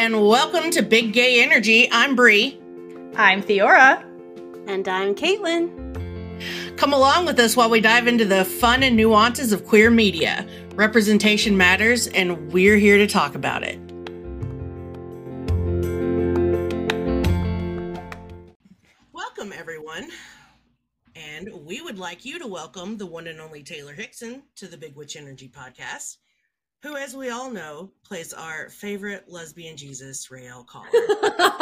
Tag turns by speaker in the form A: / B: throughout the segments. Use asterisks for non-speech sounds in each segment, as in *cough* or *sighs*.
A: and welcome to Big Gay Energy. I'm Bree.
B: I'm Theora.
C: And I'm Caitlin.
A: Come along with us while we dive into the fun and nuances of queer media. Representation matters, and we're here to talk about it. Welcome, everyone. And we would like you to welcome the one and only Taylor Hickson to the Big Witch Energy podcast, who, as we all know, plays our favorite lesbian Jesus, Raelle Collar. *laughs*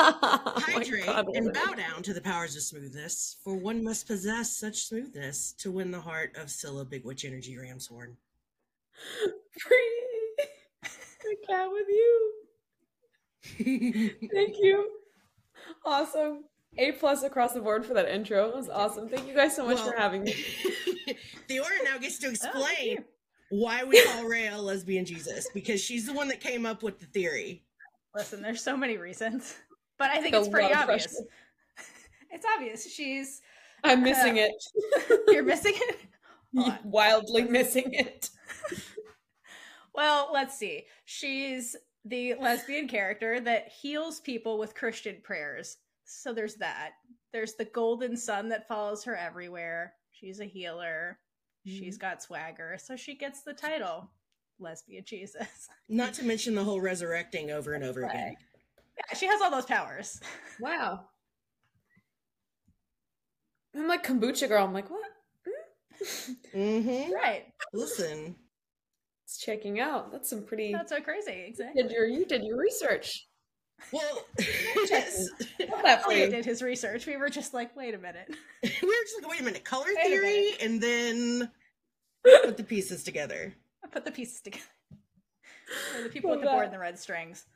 A: Oh Hydrate
C: God,
A: and bow down to the powers of smoothness, for one must possess such smoothness to win the heart of Scylla Big Witch Energy Ramshorn.
C: Free. I can't with you. *laughs* Thank you. Awesome. A plus across the board for that intro. It was awesome. Thank you guys so much
A: Well-
C: for having me. *laughs*
A: the order now gets to
B: Oh,
A: explain
B: you.
A: Why we call Ray a lesbian Jesus because she's the one that came up with the theory.
B: Listen, there's so many reasons, but I think
C: A
B: it's pretty obvious.
C: pressure. *laughs*
B: It's obvious. She's
C: I'm missing uh, it. *laughs*
B: you're missing it. *laughs* Hold on.
C: Wildly missing it.
B: Well, let's see. She's the lesbian character that heals people with Christian prayers. So there's that. There's the golden sun that follows her everywhere. She's a healer. She's got swagger. So she gets the title Lesbian Jesus. *laughs*
A: Not to mention the whole resurrecting over and over again.
B: Yeah, she has all those powers. *laughs*
C: Wow. I'm like kombucha girl. I'm like, what?
A: Mm-hmm. *laughs*
B: Right.
A: Listen,
C: It's checking out. That's some pretty.
B: That's so crazy. Exactly.
C: Did your you did your research?
A: Well, yes.
C: Love that oh, for
B: Elliot did his research. We were just like, wait a minute. *laughs*
A: we were just like, wait a minute, color
B: Wait a
A: theory, and then put the pieces together.
B: I *laughs* put the pieces together. We're the people
C: Love
B: with the board and the red strings. *laughs*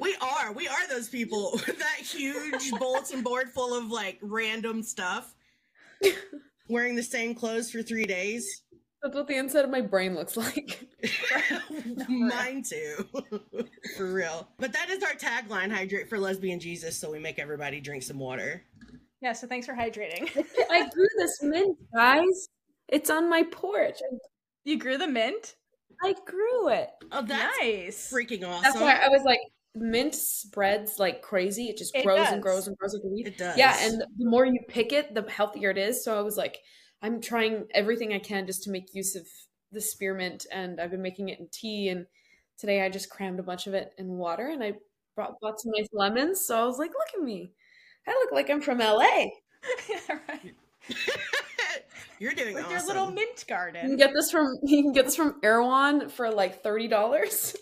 A: We are, we are those people with that huge bulletin board full of like random stuff, wearing the same clothes for three days.
C: That's what the inside of my brain looks *laughs* like. *laughs*
A: Mine too, *laughs* for real. But that is our tagline: "Hydrate for lesbian Jesus." So we make everybody drink some water.
B: Yeah, so thanks for hydrating.
C: I grew this mint, guys. It's on my porch.
B: You grew the mint?
C: I grew it.
A: Oh, that's
B: nice.
A: freaking awesome!
C: That's why I was like, mint spreads like crazy. It just
B: It
C: grows
B: does.
C: and grows and grows like a weed.
A: it does.
C: Yeah, and the more you pick it, the healthier it is. So I was like, I'm trying everything I can just to make use of the spearmint, and I've been making it in tea. And today I just crammed a bunch of it in water, and I brought bought some nice lemons. So I was like, look at me, I look like I'm from LA. *laughs*
B: Yeah, *laughs* right. *laughs*
A: you're doing
B: With
A: awesome.
B: your little mint garden.
C: You can get this from you can get this from Erewhon for like thirty dollars.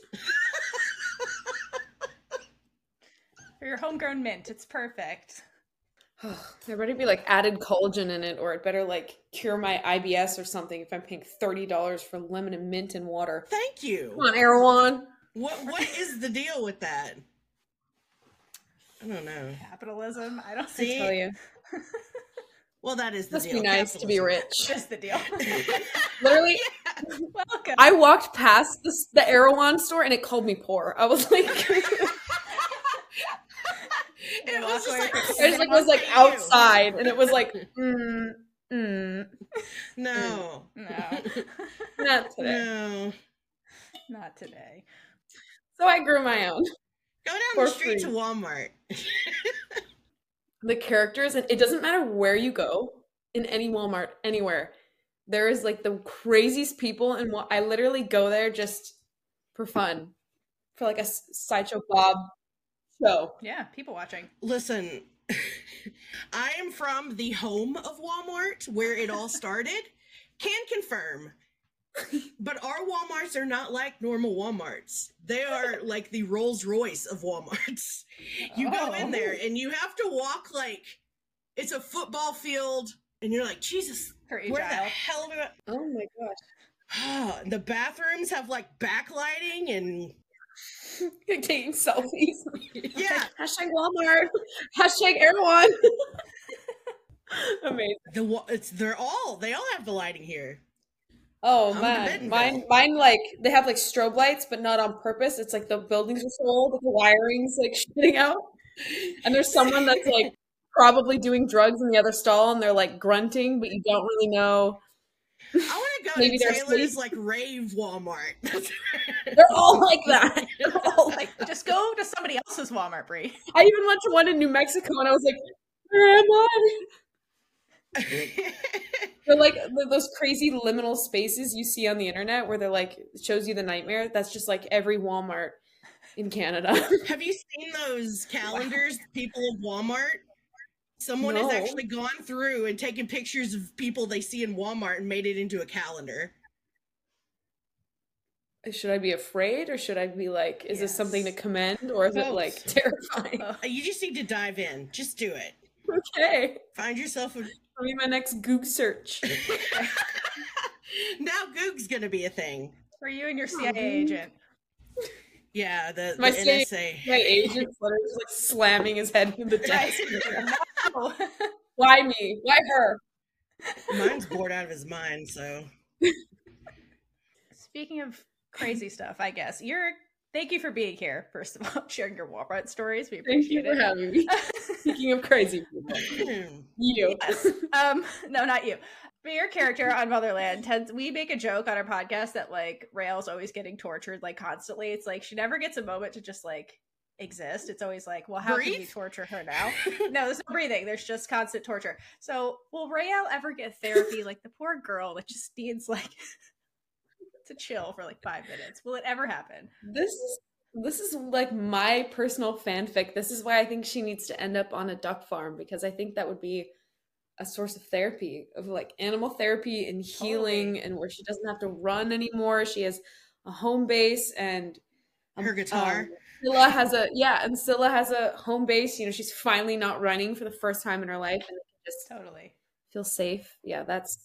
B: For your homegrown mint. It's perfect. *sighs*
C: there better be like added collagen in it, or it better like cure my IBS or something. If I'm paying thirty dollars for lemon and mint and water,
A: Thank you.
C: come on, Erewhon.
A: What what is the deal with that? I don't know.
B: Capitalism. I don't
A: See?
C: I tell you, *laughs*
A: Well, that is the
C: must
A: deal.
C: be nice to be rich.
B: Just the deal. *laughs*
C: Literally, *laughs*
B: Welcome.
C: I walked past this, the Erewhon store and it called me poor. I was like,
A: And it was
B: walk
A: just
B: away
A: like,
B: with
C: I just like was like
A: you."
C: outside, and it was like, mm, mm,
A: No,
B: no, *laughs*
C: not today.
A: no.
B: not today.
C: So I grew my own.
A: Go down
C: For
A: the street to. Walmart. *laughs*
C: the characters and it doesn't matter where you go in any walmart anywhere there is like the craziest people and wa- i literally go there just for fun for like a s- sideshow bob show
B: Yeah, people watching.
A: Listen, *laughs* I am from the home of Walmart where it all started. Can confirm. But our Walmarts are not like normal Walmarts. They are like the Rolls Royce of Walmarts. You go in oh. there
B: Oh.
A: and you have to walk like it's a football field, and you're like, Jesus, where the hell am I?
C: oh my gosh *sighs*
A: the bathrooms have like backlighting and *laughs*
C: You're taking selfies. *laughs*
A: Yeah, *laughs*
C: hashtag walmart. Hashtag erewhon. Amazing.
A: The it's they're all they all have the lighting here.
C: oh
A: I'm
C: man. mine mine like they have like strobe lights but not on purpose. It's like the buildings are so old the wiring's like shooting out. And there's someone that's like probably doing drugs in the other stall and they're like grunting but you don't really know
A: I want to go
C: Maybe
A: to Taylor's like rave Walmart. *laughs*
C: They're all like that. *laughs* They're all like that.
B: Just go to somebody else's Walmart, Bree.
C: I even went to one in New Mexico and I was like, where am I? *laughs* They're like th- those crazy liminal spaces you see on the internet where they're like shows you the nightmare. That's just like every Walmart in Canada.
A: Have you seen those calendars, people of Walmart? Someone
C: No.
A: has actually gone through and taken pictures of people they see in Walmart and made it into a calendar.
C: should I be afraid or should I be like, is this something to commend or is it like terrifying? *laughs*
B: Uh,
A: You just need to dive in. Just do it.
C: okay.
A: Find yourself a.
C: That'll be my next Goog search. *laughs*
A: now Goog's gonna be a thing.
B: for you and your CIA agent.
A: Yeah, the,
C: My
A: the
C: CIA
A: NSA.
C: My agent's literally just like slamming his head into the *laughs* desk. *laughs* Why me? Why her?
A: Mine's bored out of his mind, so *laughs*
B: Speaking of crazy stuff, I guess you're. Thank you for being here. First of all, sharing your Walmart stories. We
C: Thank you
B: appreciate
C: for
B: it.
C: having me. Speaking of crazy people,
A: Hmm.
C: you.
B: Yes. Um, no, not you. But your character on Motherland tends we make a joke on our podcast that like Raelle's always getting tortured like constantly. It's like she never gets a moment to just like exist. It's always like, well, how can we
A: Breathe?
B: torture her now? *laughs* no, there's no breathing. There's just constant torture. So will Raelle ever get therapy? like the poor girl that just needs like *laughs* to chill for like five minutes. Will it ever happen?
C: This is this is like my personal fanfic. This is why I think she needs to end up on a duck farm because I think that would be a source of therapy, of like animal therapy and healing,
B: Totally.
C: and where she doesn't have to run anymore. She has a home base and um,
A: Her guitar.
C: um, Scylla has a yeah, and Scylla has a home base. You know, she's finally not running for the first time in her life, and just
B: Totally.
C: feel safe. Yeah, that's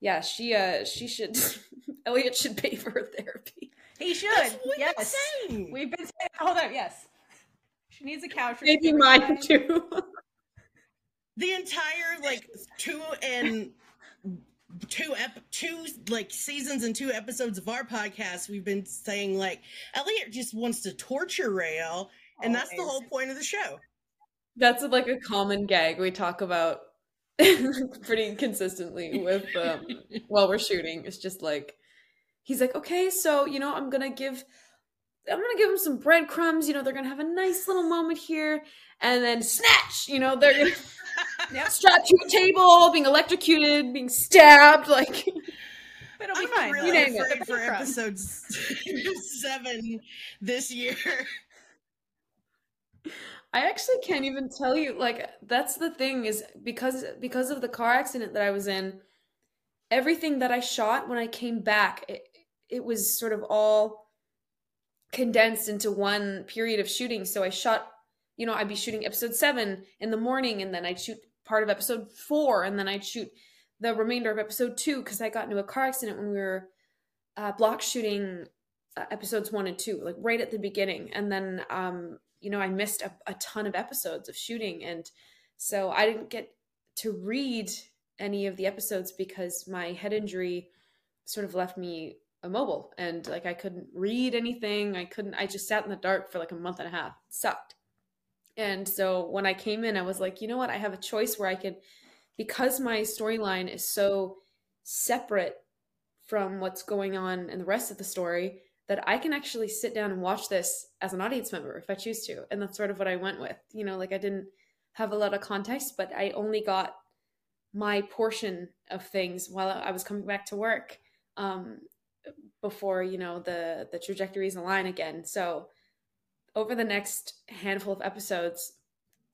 C: yeah. She uh she should *laughs* Eliot should pay for her therapy.
B: He should. Yes. We've been saying hold on, yes. She needs a couch.
C: Maybe mine too. *laughs*
A: the entire like two and two ep- two like seasons and two episodes of our podcast we've been saying like Eliot just wants to torture Raelle and that's the whole point of the show
C: That's like a common gag we talk about *laughs* pretty consistently with um, *laughs* while we're shooting. It's just like he's like, okay, so you know, I'm gonna give I'm gonna give him some breadcrumbs. You know, they're gonna have a nice little moment here, and then snatch. You know, they're gonna
B: Yep.
C: strapped to a table, being electrocuted, being stabbed. Like *laughs*
B: But it'll be
A: i'm
B: fine.
A: really
C: name it.
A: for
B: Breadcrumb.
A: episodes *laughs* seven this year
C: I actually can't even tell you like that's the thing is because because of the car accident that I was in everything that I shot when I came back it, it was sort of all condensed into one period of shooting so I shot you know I'd be shooting episode 7 in the morning and then I'd shoot part of episode 4 and then I'd shoot the remainder of episode 2 cuz I got into a car accident when we were uh, block shooting uh, episodes 1 and 2 like right at the beginning and then um you know, I missed a, a ton of episodes of shooting. And so I didn't get to read any of the episodes because my head injury sort of left me immobile and like I couldn't read anything. I couldn't, I just sat in the dark for like a month and a half. It sucked. And so when I came in, I was like, you know what? I have a choice where I could, because my storyline is so separate from what's going on in the rest of the story, that I can actually sit down and watch this as an audience member if I choose to. And that's sort of what I went with. You know, like I didn't have a lot of context, but I only got my portion of things while I was coming back to work um, before, you know, the the trajectories align again. So over the next handful of episodes,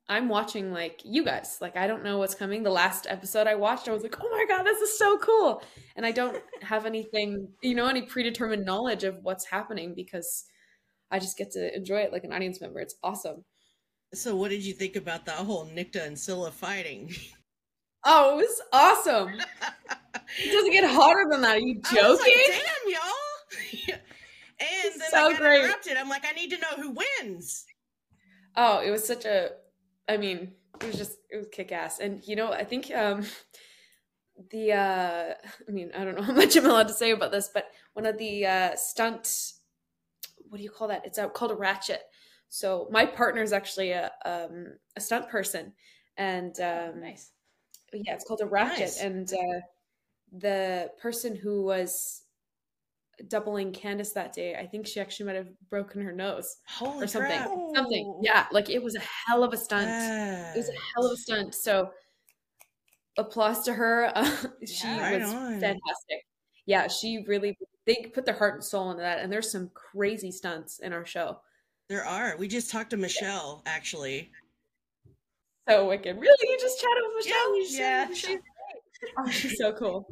C: I'm watching like you guys. Like I don't know what's coming. The last episode I watched, I was like, "Oh my god, this is so cool!" And I don't *laughs* have anything, you know, any predetermined knowledge of what's happening because I just get to enjoy it like an audience member. It's awesome.
A: so what did you think about that whole Nicte and scylla fighting *laughs*
C: Oh, it was awesome. It doesn't get hotter than that. Are you *laughs*
A: I was like,
C: joking?
A: damn y'all and then
C: So
A: i got
C: great.
A: interrupted i'm like i need to know who wins
C: Oh, it was such a I mean, it was just it was kick ass. And you know, I think um *laughs* the uh I mean, I don't know *laughs* how much I'm allowed to say about this, but one of the uh stunt what do you call that? It's out called a ratchet. So my partner is actually a um a stunt person and um
B: nice.
C: yeah, it's called a ratchet
A: Nice.
C: and uh the person who was doubling Candace that day, I think she actually might have broken her nose
A: Holy
C: or something.
A: crap.
C: Something. Yeah, like it was a hell of a stunt. It was a hell of a stunt. So applause to her. Uh, *laughs* she
B: Yeah.
A: Right
C: was
A: on.
C: fantastic. Yeah, she really they put their heart and soul into that, and there's some crazy stunts in our show.
A: There are. We just talked to Michelle, actually.
C: So wicked. Really, you just chatted with Michelle?
B: Yeah.
A: chatted.
C: Oh, she's so cool.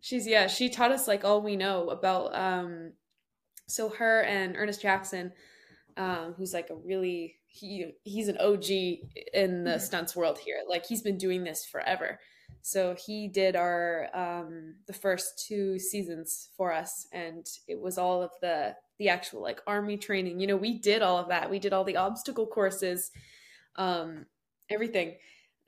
C: She's yeah, she taught us like all we know about um so her and Ernest Jackson, um, who's like a really he he's an OG in the
A: Mhm.
C: stunts world here. Like he's been doing this forever. So he did our um the first two seasons for us and it was all of the the actual like army training. You know, we did all of that. We did all the obstacle courses, um everything.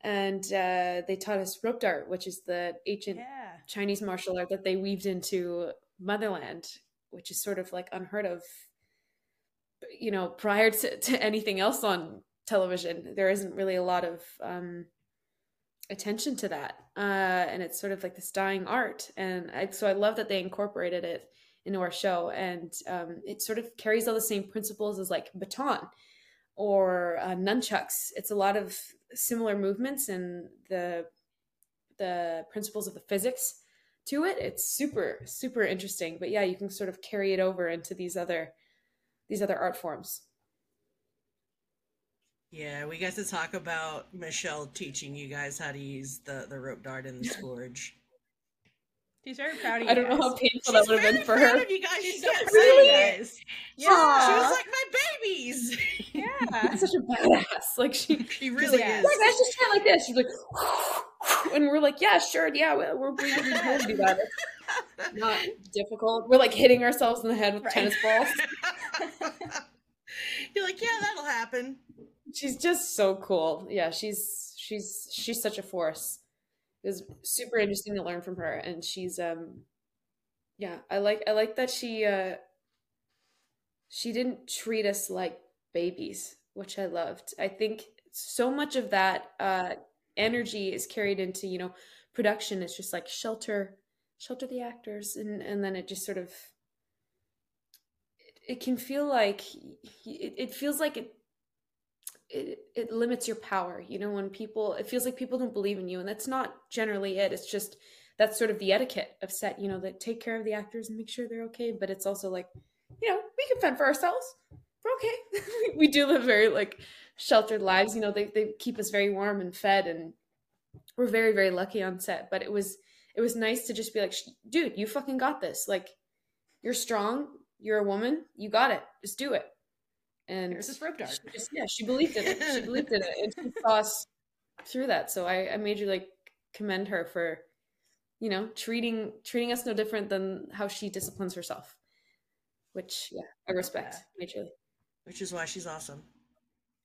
C: And uh they taught us rope dart, which is the ancient
B: Yeah.
C: Chinese martial art that they weaved into Motherland, which is sort of like unheard of. You know, prior to, *laughs* to anything else on television, there isn't really a lot of um, attention to that, uh, and it's sort of like this dying art. And I, so I love that they incorporated it into our show, and um, it sort of carries all the same principles as like baton or uh, nunchucks. It's a lot of similar movements and the the principles of the physics to it it's super super interesting but yeah you can sort of carry it over into these other these other art forms
A: Yeah, we got to talk about Michelle teaching you guys how to use the, the rope dart and the *laughs* scourge.
B: She's very proud of you.
C: i don't know how
B: guys.
C: painful that would have been for
A: proud
C: her
A: of you guys.
B: She's
A: She
B: so
A: can't
B: proud
A: say
B: of you
A: that.
B: guys.
A: She was like my babies.
B: Yeah.
C: That's such a badass like she
A: She really
B: like,
A: is.
C: like let's just try like this she's like *laughs* and we're like yeah sure yeah we're, we're we we totally do that. It's not difficult. We're like hitting ourselves in the head with
B: Right.
C: tennis balls. *laughs* *laughs*
A: You're like, yeah, that'll happen.
C: she's just so cool. Yeah she's she's she's such a force. It was super interesting to learn from her and she's um yeah i like i like that she uh she didn't treat us like babies which i loved. I think so much of that uh energy is carried into you know production. It's just like shelter shelter the actors and and then it just sort of it, it can feel like it, it feels like it it, it limits your power you know when people it feels like people don't believe in you and that's not generally it. It's just that's sort of the etiquette of set you know that take care of the actors and make sure they're okay but it's also like you know we can fend for ourselves. We're okay. *laughs* We do live very like sheltered lives you know they, they keep us very warm and fed and we're very very lucky on set but it was it was nice to just be like dude you fucking got this like you're strong you're a woman you got it just do it and
B: this rope dart.
C: she just, yeah, she believed in it. She *laughs* believed in it, and she saw us through that. So I, I majorly like commend her for, you know, treating treating us no different than how she disciplines herself, which yeah, I respect majorly.
A: Which is why she's awesome.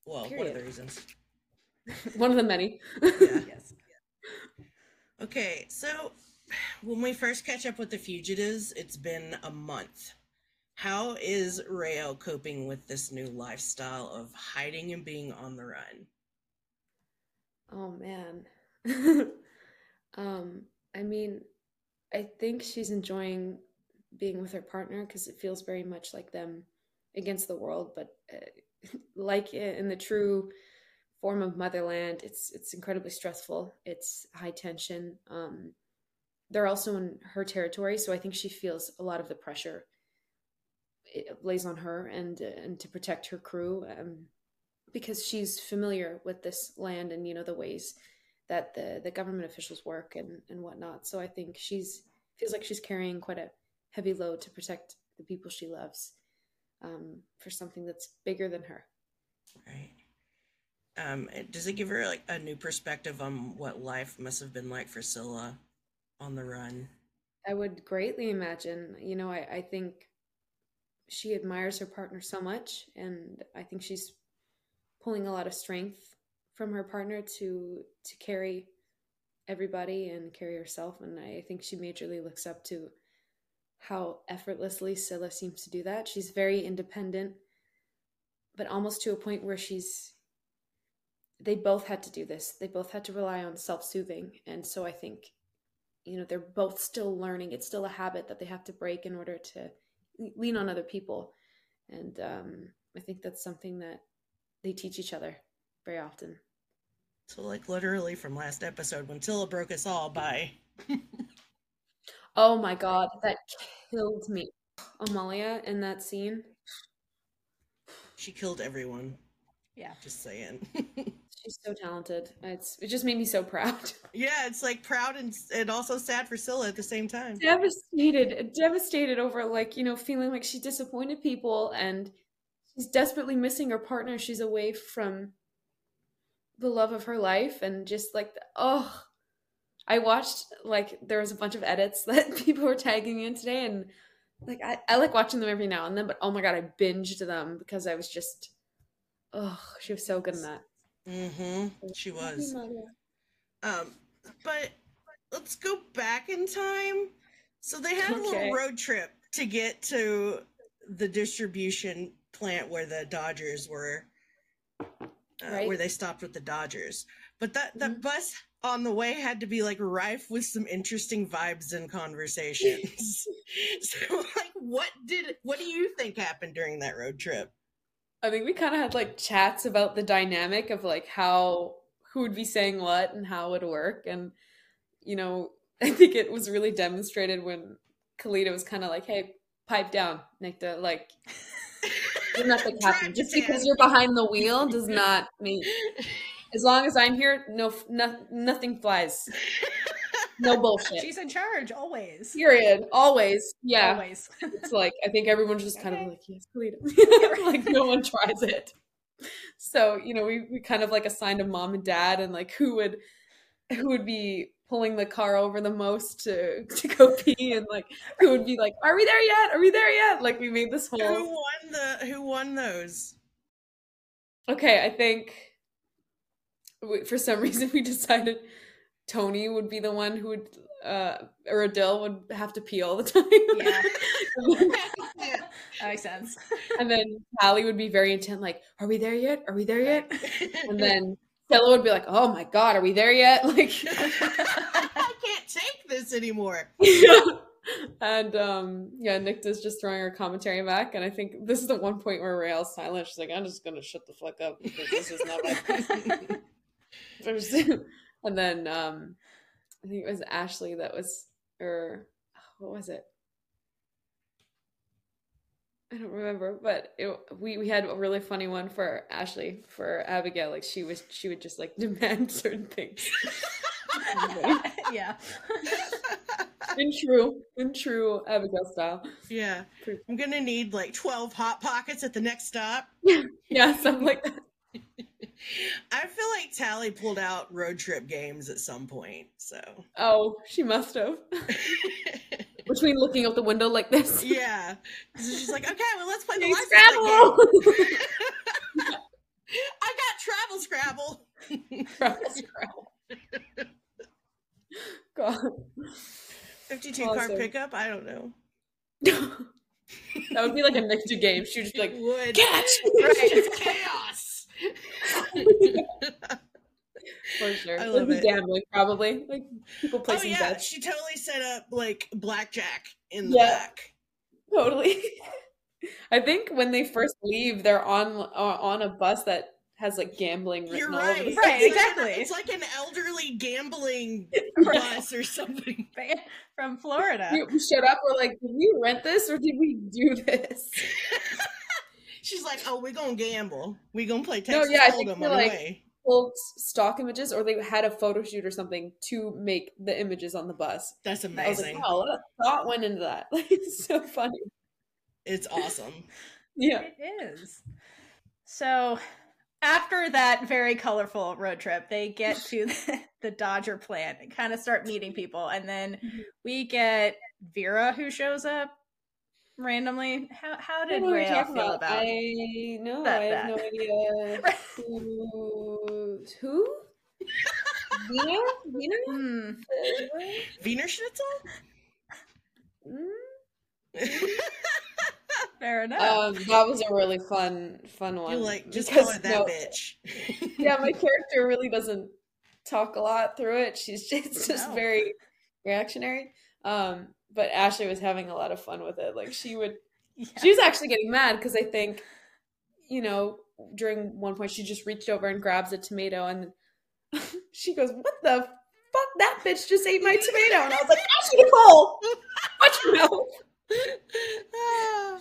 A: Well, one of the reasons. *laughs*
C: One of the many.
A: Yeah. *laughs*
B: Yes.
A: Okay, so when we first catch up with the fugitives, it's been a month. How is Raelle coping with this new lifestyle of hiding and being on the run?
C: Oh man. *laughs* um, I mean, I think she's enjoying being with her partner because it feels very much like them against the world, but uh, like in the true form of motherland, it's it's incredibly stressful. It's high tension. Um, they're also in her territory, so I think she feels a lot of the pressure it lays on her and and to protect her crew. Um, because she's familiar with this land and you know the ways that the the government officials work and and whatnot. So I think she's feels like she's carrying quite a heavy load to protect the people she loves um, for something that's bigger than her.
A: Right. Um, does it give her like a new perspective on what life must have been like for Scylla on the run?
C: I would greatly imagine. You know, I, I think she admires her partner so much, and I think she's pulling a lot of strength from her partner to to carry everybody and carry herself. And I think she majorly looks up to how effortlessly Scylla seems to do that. She's very independent, but almost to a point where she's. They both had to do this. They both had to rely on self soothing, and so I think you know they're both still learning. It's still a habit that they have to break in order to lean on other people, and um, I think that's something that they teach each other very often.
A: So, like, literally from last episode when Scylla broke us all by. *laughs*
C: oh my god, that killed me. Amalia in that scene.
A: She killed everyone.
B: Yeah.
A: Just saying. *laughs*
C: She's so talented. It's it just made me so proud. *laughs*
A: Yeah, it's like proud and and also sad for Scylla at the same time.
C: Devastated, devastated over like, you know, feeling like she disappointed people and she's desperately missing her partner. She's away from the love of her life and just like oh I watched like there was a bunch of edits *laughs* that people were tagging in today and like I, I like watching them every now and then, but oh my god, I binged them because I was just oh she was so good in that.
A: Mm-hmm. She was. Um but let's go back in time. So they had a
C: Okay.
A: little road trip to get to the distribution plant where the Dodgers were,
C: Right.
A: where they stopped with the Dodgers. But that that
C: Mhm.
A: bus on the way had to be like rife with some interesting vibes and conversations. *laughs* *laughs* so, like, what did what do you think happened during that road trip?
C: I think we kind of had like chats about the dynamic of like how who would be saying what and how it would work. And, you know, *laughs* I think it was really demonstrated when Kalita was kind of like, hey, pipe down, Nicte. Like, nothing happen. Just because you're behind the wheel does not mean, *laughs* as long as I'm here, no, no nothing flies. No *laughs* bullshit.
B: She's in charge always.
C: Period. Always. Yeah.
B: Always.
C: It's like I think everyone's just kind
B: Okay.
C: of like, yes, *laughs* like no one tries it. So, you know, we, we kind of like assigned a mom and dad and like who would who would be pulling the car over the most to to go *laughs* pee and like who would be like, Are we there yet? Are we there yet? Like we made this whole who
A: won the who won those?
C: Okay, I think for some *laughs* reason we decided Tony would be the one who would uh or Adele would have to pee all the *laughs* time.
B: Yeah. That makes sense.
C: And then Callie would be very intent, like, "Are we there yet? Are we there yet?" And then Stella would be like, "Oh my god, are we there yet?" *laughs* Like, *laughs*
A: I can't take this anymore. *laughs*
C: and um, yeah, Nicte's just throwing her commentary back, and I think this is the one point where Raelle's silent. She's like, "I'm just gonna shut the fuck up because this is not my." And then um, I think it was Ashley that was, or what was it? I don't remember, but it, we we had a really funny one for Ashley for Abigail. Like she was, she would just like *laughs* demand certain things. *laughs*
B: yeah.
C: in true, in true Abigail style.
A: yeah. I'm gonna need like 12 hot pockets at the next stop.
C: Yeah, something like that. *laughs*
A: I feel like Tally pulled out road trip games at some point, so
C: Oh, she must have. Between looking out the window like this.
A: yeah. So she's like, *laughs* okay, well let's play the license game.
C: Scrabble! *laughs* *laughs*
A: I got travel Scrabble.
C: Scrabble, Scrabble. God.
A: 52 car
C: Awesome.
A: pickup. I don't know.
C: that would be like a Nicte game. She would just be like,
A: would.
C: catch!
A: Right, it's chaos.
C: For sure.
A: I love it.
C: gambling, probably. Like people
A: oh
C: placing
A: yeah,
C: bets.
A: she totally set up like blackjack in the
C: Yeah.
A: back.
C: Totally. *laughs* I think when they first leave, they're on uh, on a bus that has like gambling written
A: You're
C: all
A: right.
C: over the
B: Right,
A: It's like-
B: exactly.
A: It's like an elderly gambling *laughs*
B: Right.
A: bus or something. *laughs*
B: From Florida.
C: We, we showed up. We're like, did we rent this or did we do this?
A: She's like, "Oh, we're gonna gamble. We're gonna play
C: No,
A: Texas
C: yeah,
A: Hold'em
C: they're
A: on the
C: like-
A: way."
C: Pulled stock images, or they had a photo shoot or something to make the images on the bus.
A: That's
C: I
A: amazing.
C: like, wow, a thought went into that. *laughs* Like, it's so funny.
A: It's awesome.
C: Yeah.
B: It is. So after that very colorful road trip, they get to *laughs* the, the Dodger plant and kind of start meeting people. And then
C: Mhm.
B: we get Vera who shows up randomly. How how did
C: know what you're
B: Raelle
C: talking
B: feel about? That?
C: I know. I have
B: that?
C: no idea *laughs* who. Who? Wiener? Wiener?
B: Hmm.
A: Wiener Schnitzel?
C: Mm? *laughs*
B: fair enough.
C: Um, that was a really fun, fun one.
A: you like just
C: because,
A: call it that
C: no,
A: bitch. *laughs*
C: yeah, my character really doesn't talk a lot through it. She's *laughs* just, it's just
B: No.
C: very, reactionary. Um, but Ashley was having a lot of fun with it. Like she would,
B: Yeah.
C: she was actually getting mad because I think, you know, during one point she just reached over and grabs a tomato and *laughs* she goes, "What the fuck? That bitch just ate my tomato!" And I was like, "Ashley Nicole, watch your mouth."
A: Ah,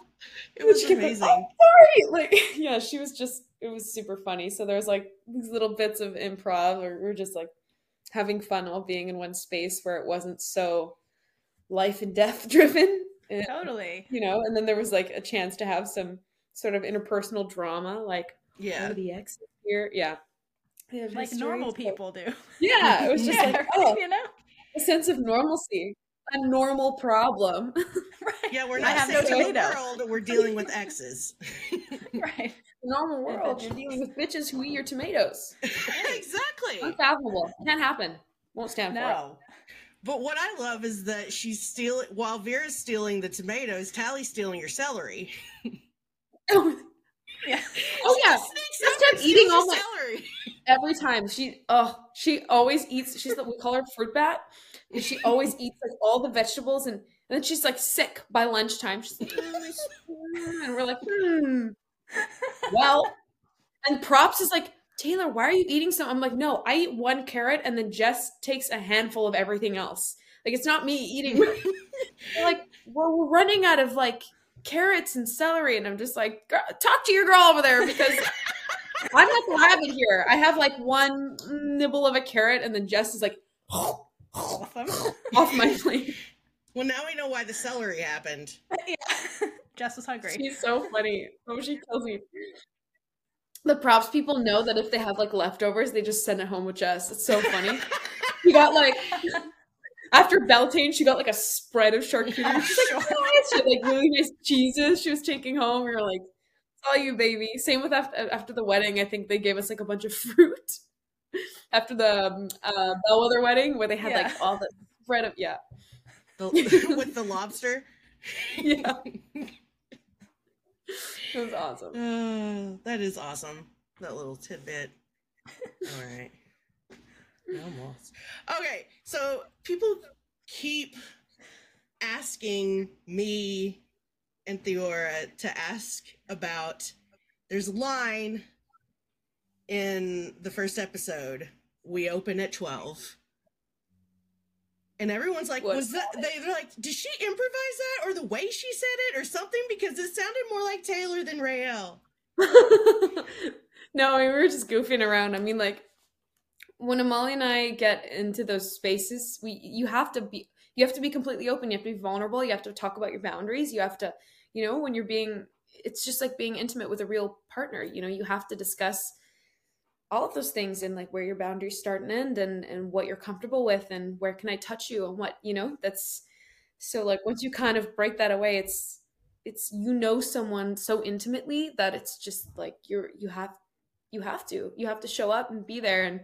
A: it was
C: She goes,
A: amazing.
C: "Oh, sorry. Like, *laughs* yeah, she was just, it was super funny. So there was like these little bits of improv where we're just like having fun while being in one space where it wasn't so life and death *laughs* driven. And,
B: Totally.
C: you know, and then there was like a chance to have some sort of interpersonal drama, like,
A: Yeah.
C: oh, the ex here. Yeah.
B: Like
C: histories,
B: normal
C: but-
B: people do.
C: Yeah, it was just *laughs*
B: Yeah,
C: like, oh,
B: you know?
C: a sense of normalcy, a normal problem. *laughs*
B: Right.
A: Yeah, we're
B: I
A: not
B: have no
A: in the
B: tomato.
A: world we're dealing with exes. *laughs*
B: Right.
C: The
B: normal
C: world. You're dealing with bitches who eat your tomatoes.
A: exactly.
C: Unfathomable. Can't happen. Won't stand for.
B: No.
A: But what I love is that she's stealing while Vera's stealing the tomatoes, Tally's stealing your celery.
C: It.
B: Yeah. *laughs*
C: oh yeah. She eating all my-
A: celery.
C: Every time she oh she always eats. She's the we call her fruit bat. And she always *laughs* eats like all the vegetables and, and then she's like sick by lunchtime. She's like, "Mm," and we're like, hmm. Well, *laughs* and props is like, Taylor, why are you eating some? I'm like, no, I eat one carrot and then Jess takes a handful of everything else. Like it's not me eating. Like, well, we're running out of like carrots and celery, and I'm just like, talk to your girl over there because *laughs* I'm not the rabbit here. I have like one nibble of a carrot, and then Jess is like,
B: Awesome.
C: off my *laughs* plate.
A: Well, now we know why the celery happened. *laughs*
B: yeah. Jess was hungry.
C: She's so funny. Oh, she kills me. The props people know that if they have like leftovers, they just send it home with Jess. It's so funny. She got like after Beltane, she got like a spread of charcuterie. She's like, *laughs* she had like really nice cheeses she was taking home. We were like, "It's all you, baby." Same with after, after the wedding. I think they gave us like a bunch of *laughs* fruit after the um, uh, Bellweather wedding, where they had like all the spread of yeah,
A: The, *laughs* with the lobster.
C: yeah. It was awesome.
A: Oh, that is awesome. That little tidbit. All right. Almost. Okay, so people keep asking me and Theora to ask about there's a line in the first episode. We open at 12. And everyone's like,
C: What?
A: was that they, they're like, did she improvise that or the way she said it or something? Because it sounded more like Taylor than Raelle. *laughs*
C: no, we were just goofing around. I mean, like when Amali and I get into those spaces, we you have to be you have to be completely open. You have to be vulnerable. You have to talk about your boundaries. You have to, you know, when you're being, it's just like being intimate with a real partner. You know, you have to discuss all of those things and like where your boundaries start and end, and and what you're comfortable with, and where can I touch you, and what you know. That's so like once you kind of break that away, it's it's you know someone so intimately that it's just like you're you have you have to you have to show up and be there and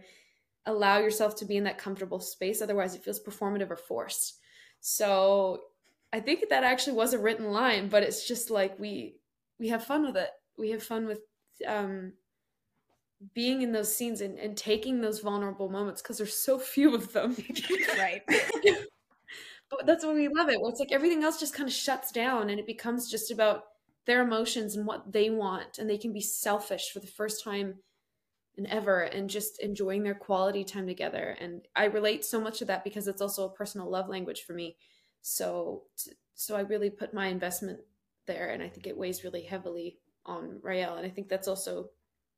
C: allow yourself to be in that comfortable space otherwise it feels performative or forced so i think that actually was a written line but it's just like we we have fun with it we have fun with um being in those scenes and, and taking those vulnerable moments because there's so few of them *laughs*
B: right. *laughs*
C: but that's why we love it. Well, it's like everything else just kind of shuts down and it becomes just about their emotions and what they want. And they can be selfish for the first time and ever and just enjoying their quality time together. And I relate so much to that because it's also a personal love language for me. So, so I really put my investment there. And I think it weighs really heavily on Raelle. And I think that's also,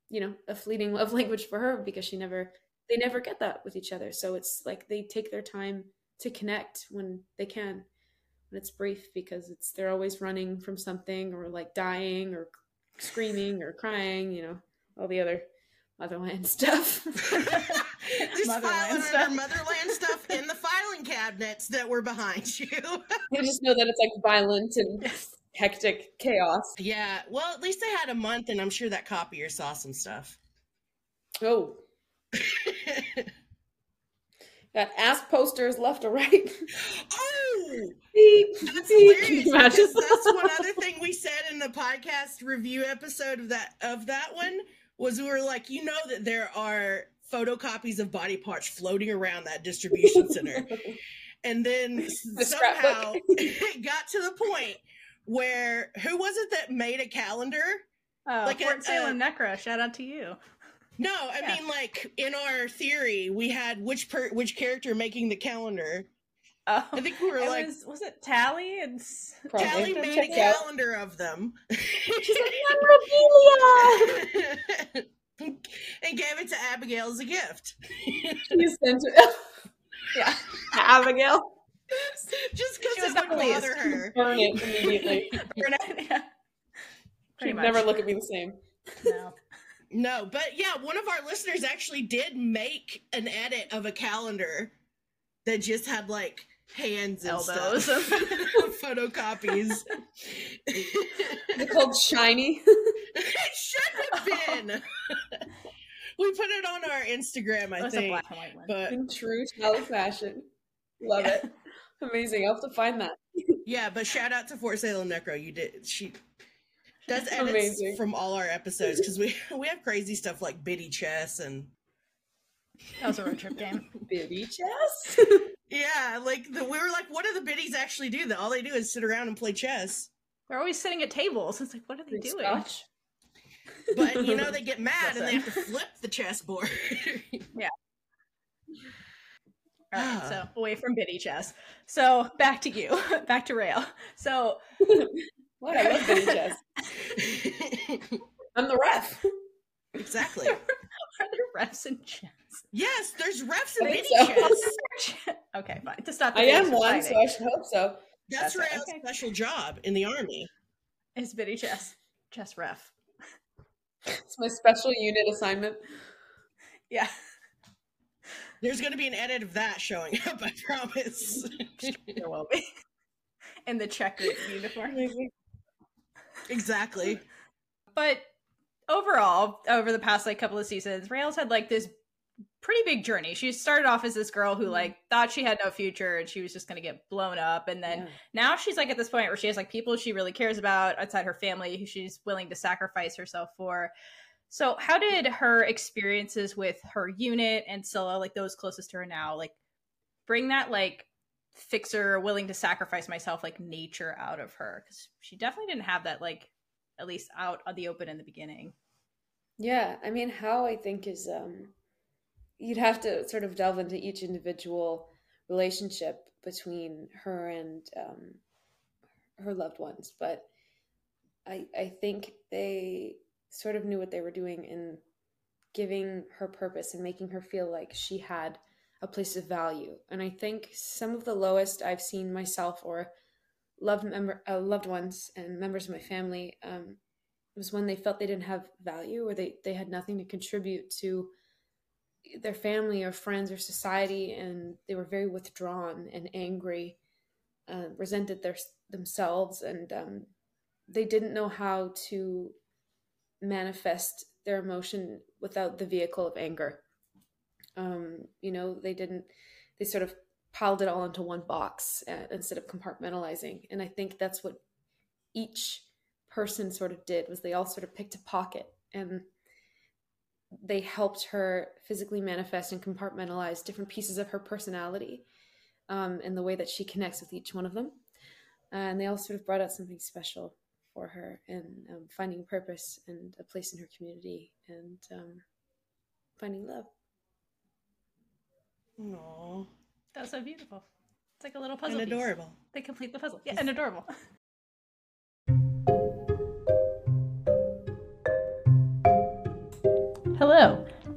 C: you know, a fleeting love *laughs* language for her because she never, they never get that with each other. So it's like they take their time to connect when they can when it's brief because it's they're always running from something or like dying or screaming or crying you know all the other motherland stuff *laughs*
A: Just
B: Motherland
A: filing
B: stuff.
A: under motherland stuff in the filing cabinets that were behind you. *laughs*
C: you just know that it's like violent and
B: Yes.
C: hectic chaos
A: yeah, well, at least they had a month, and I'm sure that copier saw some stuff.
C: oh *laughs* got ass posters left or right
A: oh,
C: Beep,
A: that's
C: beep.
A: hilarious.
C: Can you
A: because
C: imagine?
A: that's one other thing we said in the podcast review episode of that of that one was we were like, you know that there are photocopies of body parts floating around that distribution center. *laughs* and then
C: The
A: somehow
C: scrapbook. *laughs*
A: it got to the point where who was it that made a calendar?
B: Oh,
A: Like a-
B: Fort Salem
A: a-
B: Necro, shout out to you.
A: No, I
B: Yeah.
A: mean like in our theory, we had which per which character making the calendar.
B: Oh,
A: I think we were
B: it
A: like
B: was, was it Tally and
C: Probably.
A: Tally made a
C: it out.
A: calendar of them.
C: She's like, *laughs* memorabilia!
A: and gave it to Abigail as a gift.
C: She sent it. *laughs*
B: yeah,
C: Abigail.
A: Just because
B: was
A: it
B: not
A: would
B: pleased.
A: bother her.
C: Burn it immediately. *laughs*
B: Burn it, yeah. Pretty
C: She'd
B: much.
C: never look at me the same.
B: No.
A: No, but yeah, one of our listeners actually did make an edit of a calendar that just had like hands and
B: Elbows.
A: stuff. *laughs* *laughs* photocopies. *laughs*
C: They're called shiny.
A: it should have been. we put it on our Instagram, I think.
B: black and white one.
A: But
C: In true style fashion. Love
B: Yeah.
C: it. Amazing. I'll have to find that.
A: yeah, but shout out to Fort Salem Necro. You did she does edits
C: Amazing.
A: from all our episodes because we we have crazy stuff like biddy chess and
B: that was a road trip game. *laughs*
C: Biddy chess. *laughs*
A: yeah, like the, we were like, what do the biddies actually do? That all they do is sit around and play chess.
B: They're always sitting at tables. It's like, what are they
C: Drink
B: doing?
C: scotch. *laughs*
A: But you know they get mad and they have to flip the chessboard. Yeah.
B: All right,
A: Ah.
B: so away from biddy chess. So back to you, back to Raelle. So
C: What? I love biddy chess. I'm the ref.
A: exactly.
B: are there refs in chess?
A: Yes, there's refs in
C: I
A: biddy
C: think so.
A: chess.
B: okay, fine. To stop the
C: I am
B: games from
C: one, so. I should hope so.
A: That's
B: That's right,
A: Raelle's
B: okay.
A: special job in the army.
B: It's biddy chess. Chess ref.
C: It's my special unit assignment.
B: Yeah.
A: There's going to be an edit of that showing up, I promise.
B: There will be. In the checkered uniform.
A: exactly.
B: But overall, over the past like couple of seasons, Raelle's had like this pretty big journey. She started off as this girl who like thought she had no future and she was just gonna get blown up. And then
C: Yeah.
B: now she's like at this point where she has like people she really cares about outside her family who she's willing to sacrifice herself for. So how did her experiences with her unit and Scylla, like those closest to her now, like bring that like fixer, willing to sacrifice myself like nature out of her? Because she definitely didn't have that like at least out on the open in the beginning.
C: Yeah, I mean, how I think is um, you'd have to sort of delve into each individual relationship between her and um, her loved ones, but I I think they sort of knew what they were doing in giving her purpose and making her feel like she had a place of value. And I think some of the lowest I've seen myself or loved member uh, loved ones and members of my family um, was when they felt they didn't have value or they, they had nothing to contribute to their family or friends or society and they were very withdrawn and angry uh, resented their themselves and um, they didn't know how to manifest their emotion without the vehicle of anger. Um, you know they didn't they sort of piled it all into one box uh, instead of compartmentalizing and i think that's what each person sort of did was they all sort of picked a pocket and they helped her physically manifest and compartmentalize different pieces of her personality um, and the way that she connects with each one of them and they all sort of brought out something special for her and um, finding purpose and a place in her community and um, finding love
A: Aww.
B: That's so beautiful. It's like a little puzzle.
A: And
B: piece.
A: adorable.
B: They complete the puzzle. Yeah, and adorable. *laughs*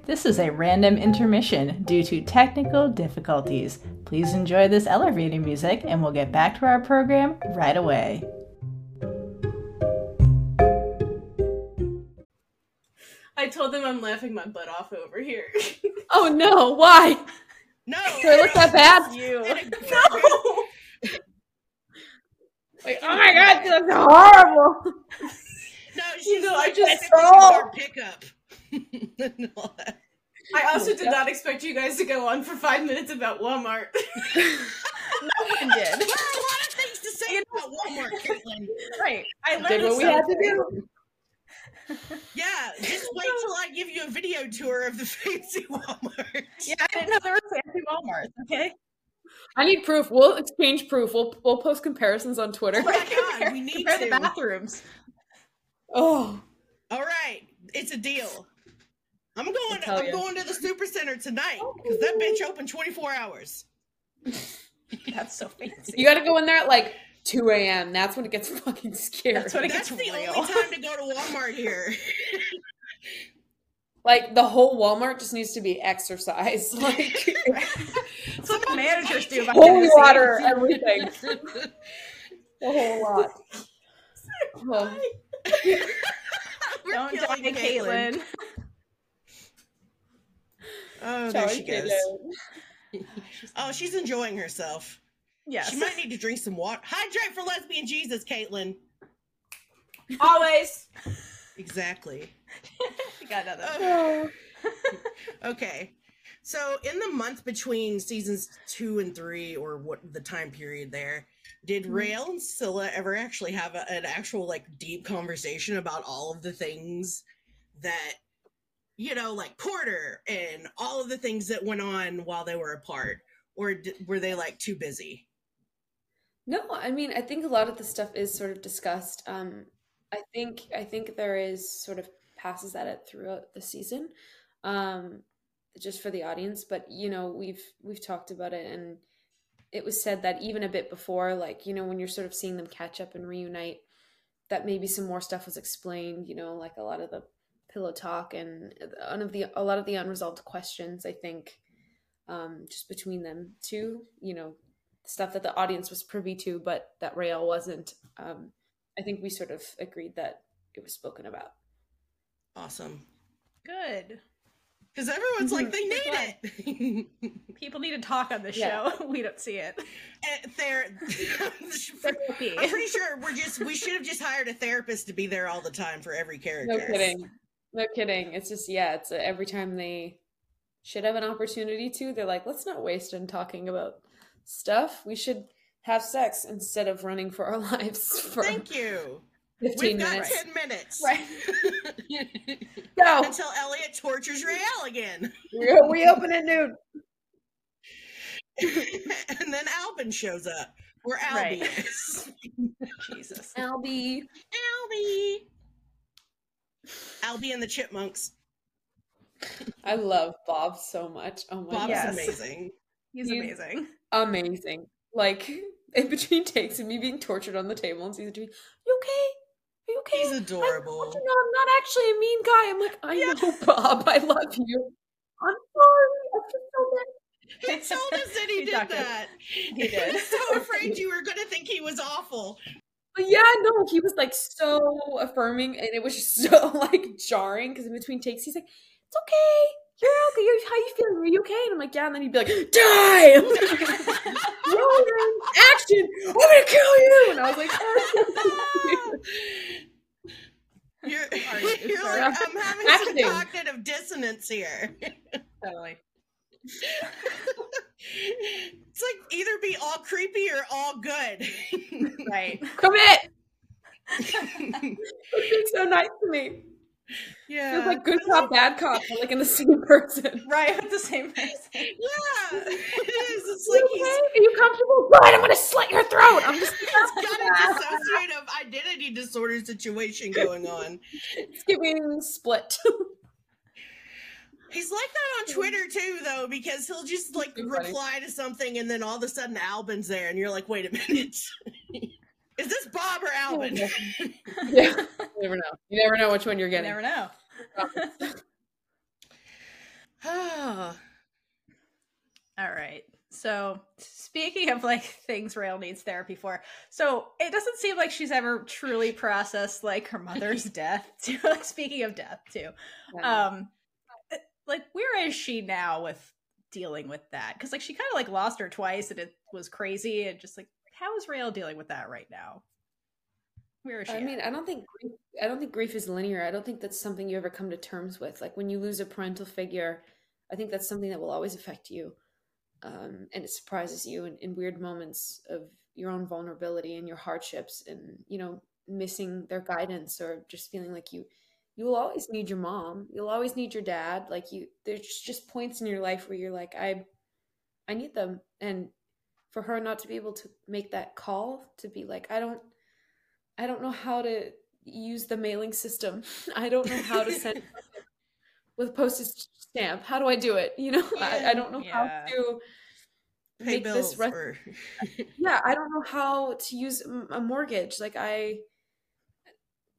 B: This is a random intermission due to technical difficulties. Please enjoy this elevator music and we'll get back to our program right away. I told them I'm laughing my butt off over here. *laughs*
C: oh no why
A: No.
C: do i look that bad *laughs*
B: you. *laughs*
A: No.
C: like oh my god look horrible
A: No, she's
B: You know, I
A: like
B: just-
A: just our pickup. And all that.
B: I oh, also did not expect you guys to go on for five minutes about Walmart. *laughs* no one did.
A: There are
B: did.
A: a lot of things to say about Walmart, Caitlin.
B: Right. I learned
C: did what we had to do
A: Yeah, just wait till I give you a video tour of the fancy Walmart.
B: Yeah, I didn't know there were fancy Walmarts. Okay.
C: I need proof. We'll exchange proof. We'll we'll post comparisons on Twitter.
A: Oh my god, we need
B: Compare
A: to.
B: the bathrooms.
C: Oh,
A: All right, it's a deal. I'm going. I'm
C: ya.
A: going to the super center tonight because that oh. bitch open 24 hours. *laughs*
B: That's so fancy.
C: you got to go in there at like 2 a.m. That's when it gets *laughs* fucking scary.
B: That's when it
A: That's
B: gets
A: the
B: real.
A: only time to go to *laughs* Walmart here.
C: like the whole Walmart just needs to be exercised. Like
B: That's what the managers do. behind
C: holy water, everything, the whole lot. Oh.
B: Don't die,
A: Caitlin.
B: Caitlin.
A: Oh, there she goes.
C: Caitlin. *laughs* *laughs*
A: Oh, she's enjoying herself.
B: Yes.
A: She might need to drink some water. Hydrate for lesbian Jesus, Caitlin.
C: Always.
A: Exactly. *laughs*
B: We got another.
C: Oh. *sighs*
A: Okay. So in the month between seasons two and three, or what the time period there, did
C: Mhm.
A: Raelle and Scylla ever actually have a, an actual like deep conversation about all of the things that you know, like Porter and all of the things that went on while they were apart, or d- were they like too busy?
C: No, I mean, I think a lot of the stuff is sort of discussed. Um, I think I think there is sort of passes at it throughout the season, um, just for the audience. But you know, we've we've talked about it, and it was said that even a bit before, like you know, when you're sort of seeing them catch up and reunite, that maybe some more stuff was explained. You know, like a lot of the pillow talk and one of the a lot of the unresolved questions. I think um, just between them two, you know, stuff that the audience was privy to, but that Raelle wasn't. Um, I think we sort of agreed that it was spoken about.
A: Awesome.
B: Good.
A: Because everyone's like,
C: Mhm.
A: they need it.
B: People need to talk on the
C: Yeah.
B: show. *laughs* We don't see it.
A: And they're, *laughs* I'm pretty sure we're just we should have just hired a therapist to be there all the time for every character.
C: No kidding. No kidding. It's just yeah. It's uh, every time they should have an opportunity to, they're like, let's not waste on talking about stuff. We should have sex instead of running for our *laughs* lives for
A: Thank you.
C: 15
A: We've got
C: minutes.
A: ten minutes.
B: Right. *laughs*
C: Go.
A: Until Eliot tortures Raelle again.
C: We, we open at noon. *laughs*
A: and then Albin shows up. Where Albie
B: Right.
A: is.
B: Jesus.
C: Albie.
A: Albie. Albie and the Chipmunks.
C: I love Bob so much. Oh my
A: Bob's
C: god.
B: Yes.
A: amazing.
B: He's
C: You-
B: amazing.
C: amazing. Like in between takes and me being tortured on the table and season two, you okay? Are you okay?
A: He's
C: I'm-
A: adorable.
C: you know, I'm not actually a mean guy. I'm like, I know, Bob. I love you. I'm sorry. I'm just so mad.
A: He told us that he,
B: He
A: did
B: ducked it.
A: that.
B: He did.
A: was so *laughs* afraid you were going to think he was awful.
C: Yeah, no, he was like so affirming, and it was just *laughs* so like jarring because in between takes, he's like, "It's okay, you're okay. You're, how you feeling? Are you okay?" And I'm like, "Yeah." And then he'd be like, "Die!" Roland, *laughs* action! I'm gonna kill you! And I was like, "Oh, *laughs*
A: You're, you're like, I'm having
C: Acting.
A: some cognitive dissonance here.
B: Totally.
A: It's like either be all creepy or all good. *laughs*
B: Right.
C: commit!" It's *laughs* so nice to me.
A: yeah.
C: Feels like good cop, bad cop, but like in the same person.
B: Right. With the same person.
A: yeah, it is. It's like
C: okay?
A: he's,
C: Are you comfortable? Good. I'm gonna slit your throat. I'm just *laughs*
A: he's got a dissociative identity disorder situation going on.
C: it's giving split.
A: He's like that on Twitter too, though, because he'll just like reply to something and then all of a sudden Albin's there and you're like, wait a *laughs* minute. Is this Bob or Albin?
C: yeah. *laughs* You never know. You never know which one you're
B: You
C: getting.
B: never know.
A: Ah, *sighs*
B: All right. So, speaking of like things Raelle needs therapy for, so it doesn't seem like she's ever truly processed like her mother's *laughs* death. Too. speaking of death, too.
C: Yeah.
B: Um, like where is she now with dealing with that? Because like she kind of like lost her twice, and it was crazy. And just like, how is Raelle dealing with that right now? Where is she?
C: I
B: at?
C: mean, I don't think grief, I don't think grief is linear. I don't think that's something you ever come to terms with. Like when you lose a parental figure, I think that's something that will always affect you, um, and it surprises you in, in weird moments of your own vulnerability and your hardships, and you know, missing their guidance or just feeling like you you will always need your mom. You'll always need your dad. Like you, there's just points in your life where you're like, I, I need them, and for her not to be able to make that call to be like i don't i don't know how to use the mailing system *laughs* i don't know how to send *laughs* with postage stamp how do i do it you know I, I don't know
B: Yeah.
C: how to
A: Pay
C: make
A: bills
C: this re-
A: or *laughs*
C: yeah i don't know how to use a mortgage like i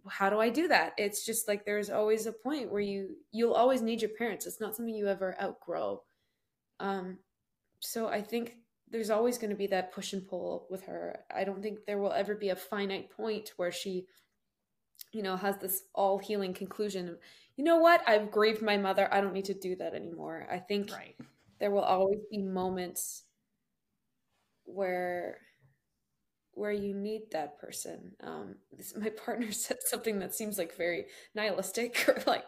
C: how do i do that? It's just like there's always a point where you you'll always need your parents. It's not something you ever outgrow. Um so i think there's always going to be that push and pull with her. I don't think there will ever be a finite point where she you know has this all healing conclusion of you know what? I've grieved my mother. I don't need to do that anymore. I think
B: Right.
C: there will always be moments where where you need that person. Um this, my partner *laughs* said something that seems like very nihilistic or like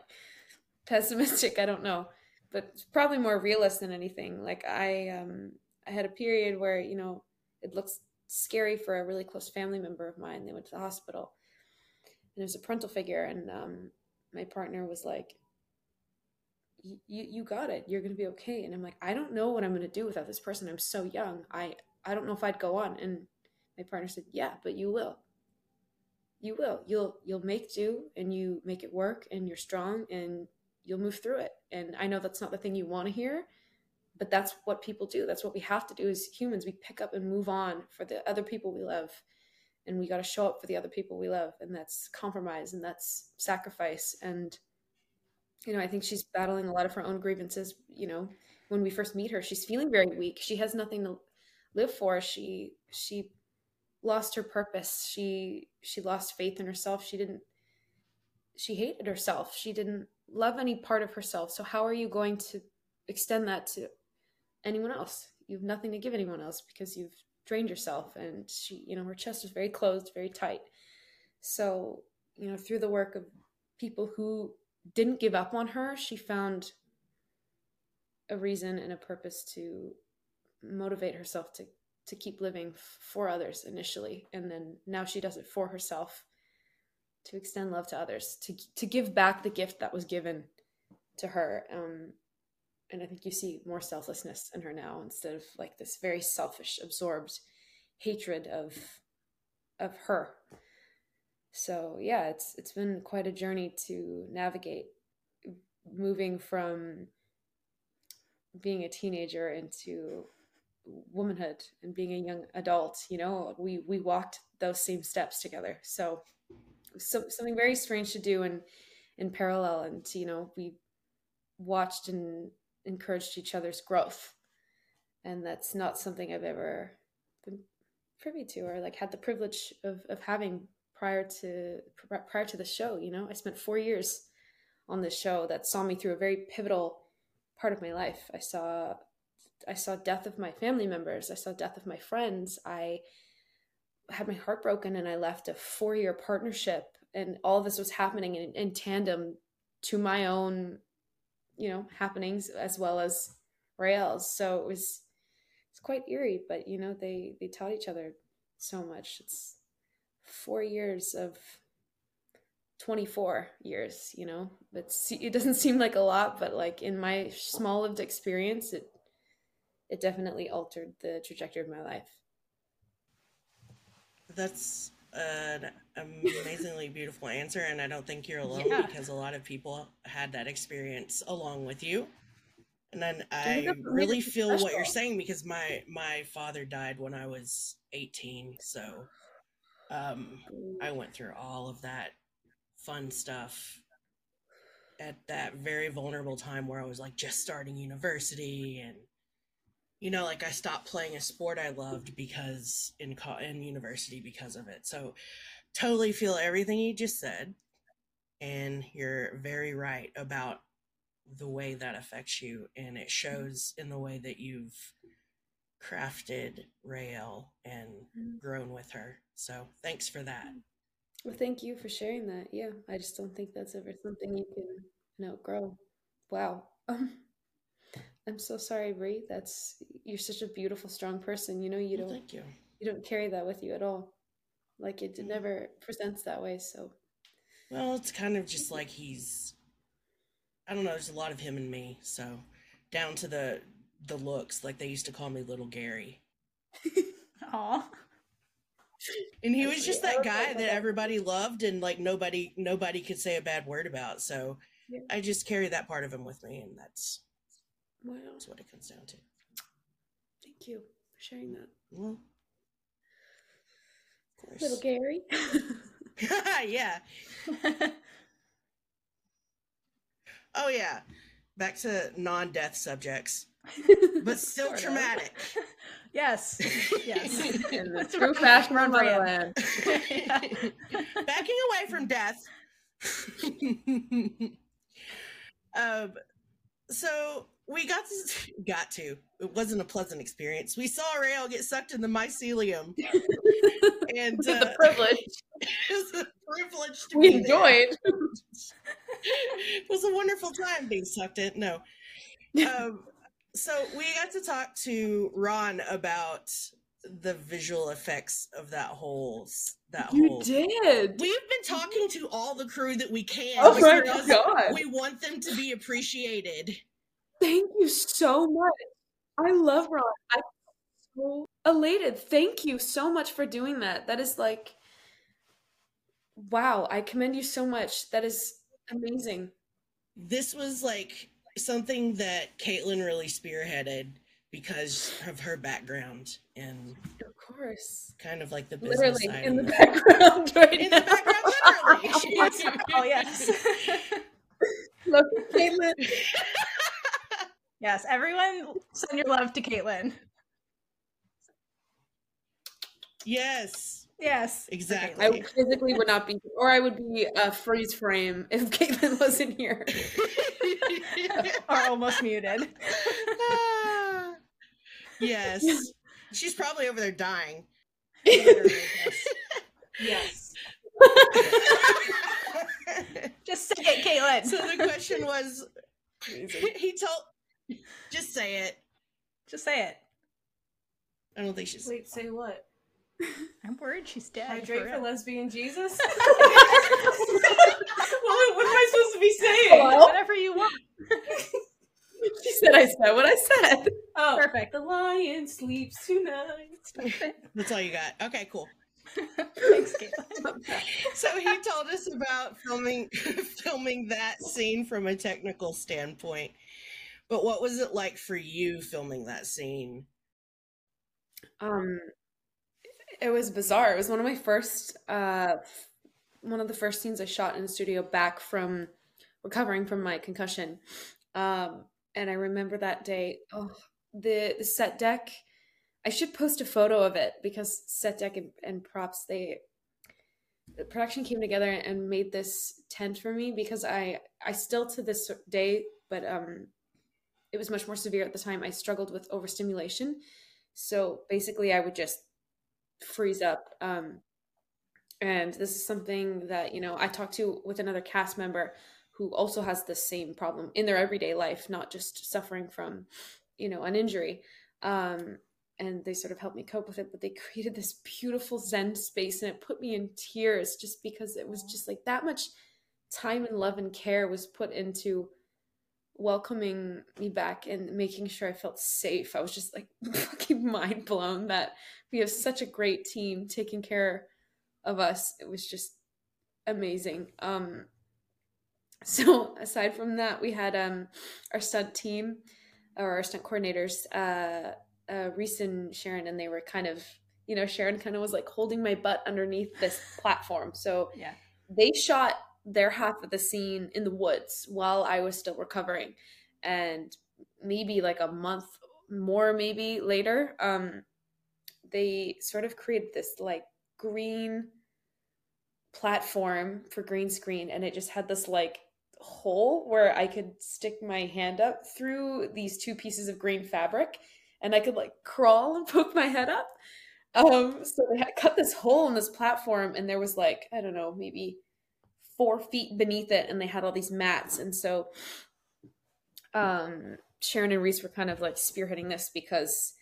C: pessimistic i don't know but it's probably more realist than anything. Like i um i had a period where you know it looks scary for a really close family member of mine. They went to the hospital and it was a parental figure and um my partner was like you you got it. You're gonna be okay. And i'm like i don't know what i'm gonna do without this person. I'm so young. I i don't know if i'd go on. And my partner said yeah but you will. You will. You'll you'll make do and you make it work and you're strong and you'll move through it. And i know that's not the thing you want to hear but that's what people do. That's what we have to do as humans. We pick up and move on for the other people we love and we got to show up for the other people we love and that's compromise and that's sacrifice. And you know i think she's battling a lot of her own grievances you know. When we first meet her she's feeling very weak. She has nothing to live for. She she lost her purpose. She she lost faith in herself. She didn't she hated herself. She didn't love any part of herself. So how are you going to extend that to anyone else? You have nothing to give anyone else because you've drained yourself. And she you know her chest was very closed very tight. So you know through the work of people who didn't give up on her she found a reason and a purpose to motivate herself to to keep living for others initially and then now she does it for herself to extend love to others to to give back the gift that was given to her um and i think you see more selflessness in her now instead of like this very selfish absorbed hatred of of her. So yeah it's it's been quite a journey to navigate moving from being a teenager into womanhood and being a young adult you know we we walked those same steps together. So so something very strange to do in in parallel and you know we watched and encouraged each other's growth. And that's not something i've ever been privy to or like had the privilege of of having prior to prior to the show you know? I spent 4 years on this show that saw me through a very pivotal part of my life. I saw I saw death of my family members. I saw death of my friends. I had my heart broken and I left a four year partnership. And all this was happening in, in tandem to my own, you know, happenings as well as Raelle's. So it was, it's quite eerie, but you know, they, they taught each other so much. It's four years of 24 years, you know, it's, it doesn't seem like a lot, but like in my small lived experience, it, it definitely altered the trajectory of my life.
A: That's an amazingly beautiful answer, and I don't think you're alone
B: Yeah.
A: because a lot of people had that experience along with you. And then
C: I
A: I
C: think that's what
A: really feel what you're saying because my my father died when I was 18, so um, I went through all of that fun stuff at that very vulnerable time where I was like just starting university and you know like I stopped playing a sport I loved because in co- in university because of it. So totally feel everything you just said and you're very right about the way that affects you and it shows in the way that you've crafted Raelle and
C: Mhm.
A: grown with her. So thanks for that.
C: Well, thank you for sharing that. Yeah, I just don't think that's ever something you can you know, grow. Wow. *laughs* I'm so sorry, Bree. That's you're such a beautiful, strong person. You know, you
A: Well,
C: don't
A: thank you.
C: you don't carry that with you at all. Like it
A: Mhm.
C: never presents that way. So
A: Well, it's kind of just like he's I don't know, there's a lot of him in me, so down to the the looks, like they used to call me little Gary. *laughs*
B: Aw.
A: And he was just that guy
C: that
A: that everybody loved and like nobody nobody could say a bad word about. So
C: Yeah.
A: I just carry that part of him with me and that's
C: Wow.
A: that's what it comes down to.
C: Thank you for sharing that.
A: Well, of course.
C: Little Gary. *laughs*
A: yeah. *laughs* Oh yeah. Back to non-death subjects, but still
C: Sort of.
A: traumatic. *laughs*
B: yes. Yes.
C: In the
B: That's
C: true
B: right.
C: fashion of
B: On brand.
C: Motherland.
A: Backing away from death. um, so we got to, *laughs* got to. It wasn't a pleasant experience. We saw Rael get sucked in the mycelium, and
C: With the
A: uh,
C: privilege *laughs*
A: it was a privilege to
C: we enjoyed. *laughs*
A: it was a wonderful time being sucked in. No. Um, so we got to talk to Ron about the visual effects of that whole that
C: You
A: whole.
C: did.
A: We've been talking to all the crew that we can.
C: Oh my God.
A: We want them to be appreciated.
C: Thank you so much. I love Ron. I'm so elated. Thank you so much for doing that. That is like, wow. I commend you so much. That is amazing.
A: This was like something that Caitlin really spearheaded because of her background and
C: Of course.
A: kind of like the business
C: Literally
A: side
C: in the background *laughs* right
A: in the background, literally. *laughs*
B: oh yes. *laughs*
C: Love Caitlin.
B: Yes. Everyone send your love to Caitlin.
A: yes,
B: Yes.
A: Exactly.
C: I physically would not be, or I would be a freeze frame if Caitlin *laughs* wasn't here.
B: Or almost muted. *laughs*
A: Yes, she's probably over there dying.
B: Yes. *laughs* Just say it, Caitlin.
A: so the question was, he told, just say it.
B: Just say it.
A: I don't think she's.
D: Wait, say what? *laughs*
B: I'm worried she's dead.
D: Hydrate for
B: real.
D: lesbian Jesus? *laughs* what, what am I supposed to be saying?
C: Well-
B: Whatever you want.
C: She said I said what I said.
D: Oh,
B: Perfect.
D: the lion sleeps tonight.
A: That's all you got. Okay, cool.
B: Thanks, Caitlin. *laughs*
A: So he told us about filming filming that scene from a technical standpoint. But what was it like for you filming that scene?
C: Um, it was bizarre. It was one of my first, uh, one of the first scenes I shot in the studio back from recovering from my concussion. Um, and I remember that day. Oh, the the set deck. I should post a photo of it because set deck and, and props they the production came together and made this tent for me because I I still to this day, but um, it was much more severe at the time. I struggled with overstimulation, so basically I would just freeze up. Um, and this is something that you know I talked to with another cast member who also has the same problem in their everyday life, not just suffering from you know an injury. Um, and they sort of helped me cope with it but they *laughs* created this beautiful zen space and it put me in tears just because it was just like that much time and love and care was put into welcoming me back and making sure I felt safe. I was just like *laughs* fucking mind blown that we have such a great team taking care of us. It was just amazing. Um *laughs* so aside from that, we had um our stunt team or our stunt coordinators, uh uh Reese and Sharon, and they were kind of you know, Sharon kind of was like holding my butt underneath this platform. So
B: Yeah.
C: they shot their half of the scene in the woods while I was still recovering. And maybe like a month more, maybe later, um, they sort of created this like green platform for green screen. And it just had this like hole where I could stick my hand up through these two pieces of green fabric and I could like crawl and *laughs* poke my head up. Um, so they had cut this hole in this platform, and there was like, I don't know, maybe four feet beneath it, and they had all these mats. And so um Sharon and Reese were kind of like spearheading this because,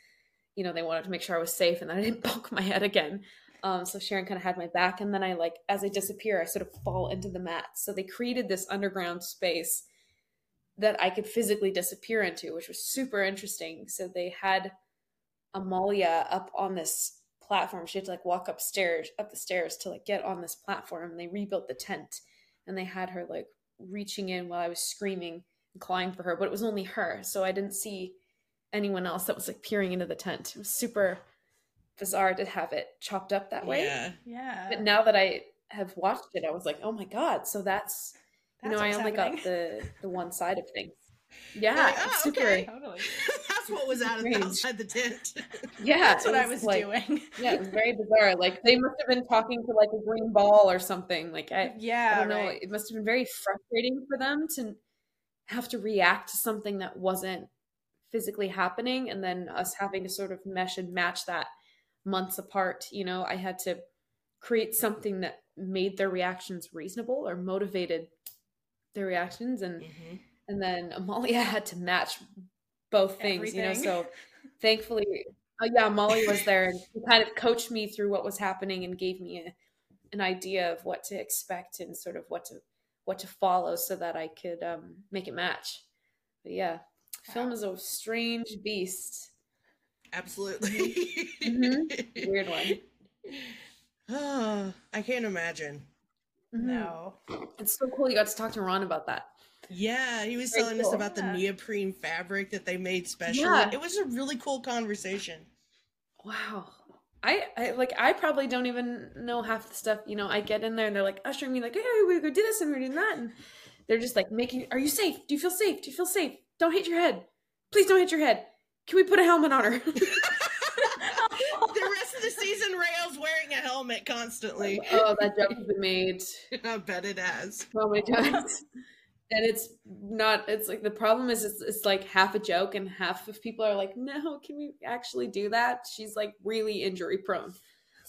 C: you know, they wanted to make sure I was safe and that I didn't *laughs* poke my head again. Um, so Sharon kind of had my back, and then I like as I disappear, I sort of fall into the mat. So they created this underground space that I could physically disappear into, which was super interesting. So they had Amalia up on this platform. She had to like walk upstairs, up the stairs to like get on this platform. And they rebuilt the tent and they had her like reaching in while I was screaming and clawing for her, but it was only her. So I didn't see anyone else that was like peering into the tent. It was super bizarre to have it chopped up that way.
A: Yeah.
B: Yeah.
C: But now that I have watched it, I was like, oh my God. So that's, you know, I
B: what's
C: only got the, the one side of things. Yeah.
A: like, "Oh,
C: super.
A: okay."
B: Totally.
A: What was out of outside the tent. *laughs* *laughs*
C: Yeah.
B: That's what I was
C: like-
B: doing.
C: Yeah, it was *laughs* very bizarre. Like they must have been talking to like a green ball or something. Like I,
B: yeah.
C: I don't know. It must have been very frustrating for them to have to react to something that wasn't physically happening, and then us having to sort of mesh and match that months apart. You know, I had to create something that made their reactions reasonable or motivated their reactions, and
A: Mhm.
C: and then Amalia had to match both things. You know, so *laughs* thankfully uh, yeah, Molly was there and kind of coached me through what was happening and gave me a, an idea of what to expect and sort of what to what to follow so that I could um, make it match. But yeah, film is a strange beast.
A: Absolutely.
C: Mhm. *laughs* Weird one.
A: Oh, *sighs* I can't imagine.
C: Mhm.
B: No.
C: It's so cool you got to talk to Ron about that.
A: Yeah, he was
C: Very
A: telling us
C: cool.
A: about the neoprene fabric that they made special.
C: Yeah.
A: It was a really cool conversation.
C: Wow. I, I like I probably don't even know half the stuff. You know, I get in there and they're like ushering me like, hey, we're gonna do this and we're doing that, and they're just like making. Are you safe? Do you feel safe? Do you feel safe? Don't hit your head. Please don't hit your head. Can we put a helmet on her? *laughs* *laughs*
A: the rest of the season, Raelle's wearing a helmet constantly.
C: oh, that joke has been made *laughs*
A: I bet it has.
C: so many times, and it's not. It's like the problem is it's, it's like half a joke and half of people are like, no, can we actually do that? She's like really injury prone.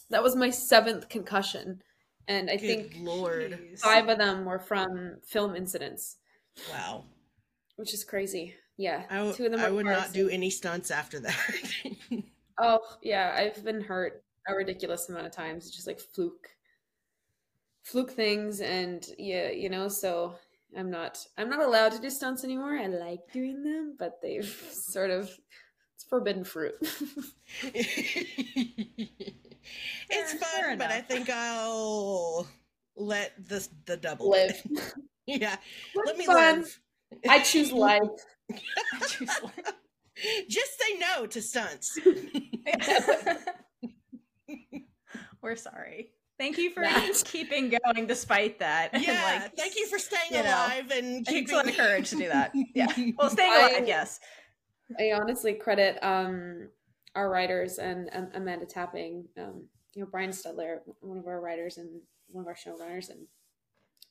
C: That was my seventh concussion, and I
A: Good
C: think
A: lord.
C: Five of them were from film incidents,
A: Wow.
C: which is crazy. Yeah,
A: I, w-
C: two of them.
A: I would
C: cars.
A: not do any stunts after that. *laughs*
C: Oh yeah, I've been hurt a ridiculous amount of times. It's just like fluke, fluke things, and yeah, you know. So I'm not. I'm not allowed to do stunts anymore. I like doing them, but they've *laughs* sort of it's forbidden fruit. *laughs*
A: it's
B: Fair-
A: fun,
B: fair
A: but I think I'll let the the double
C: Live. *laughs*
A: yeah, let me
C: fun.
A: live.
C: I choose life.
B: I choose life.
A: Just say no to stunts.
B: We're sorry. Thank you for
C: That. *laughs*
B: keeping going despite that. and, *laughs*
A: Yeah,
B: like,
A: thank you for staying
B: you know,
A: alive and
B: It
A: keeping
B: takes a lot of courage to do that. Yeah. Well, *laughs* staying
C: I-
B: alive, yes.
C: I honestly credit um, our writers and um, Amanda Tapping, um, you know, Brian Studler, one of our writers and one of our showrunners, and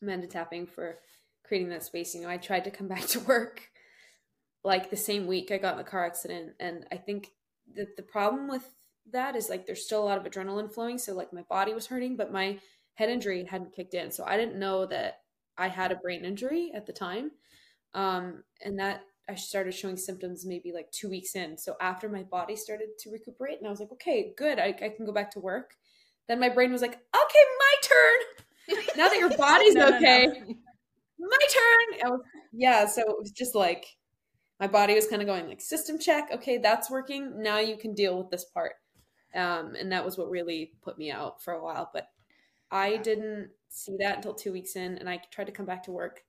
C: Amanda Tapping for creating that space. You know, I tried to come back to work like the same week I got in a car accident, and I think that the problem with that is like there's still a lot of adrenaline flowing, so like my body was hurting, but my head injury hadn't kicked in, so I didn't know that I had a brain injury at the time, um, and that I started showing symptoms maybe like two weeks in. So after my body started to recuperate, and I was like, okay, good, I, I can go back to work. Then my brain was like, okay, my turn. *laughs* now that your body's *laughs*
B: No, no, no.
C: okay, my turn. Was, yeah, so it was just like my body was kind of going like system check. Okay, that's working. Now you can deal with this part. Um, and that was what really put me out for a while. But I didn't see that until two weeks in, and I tried to come back to work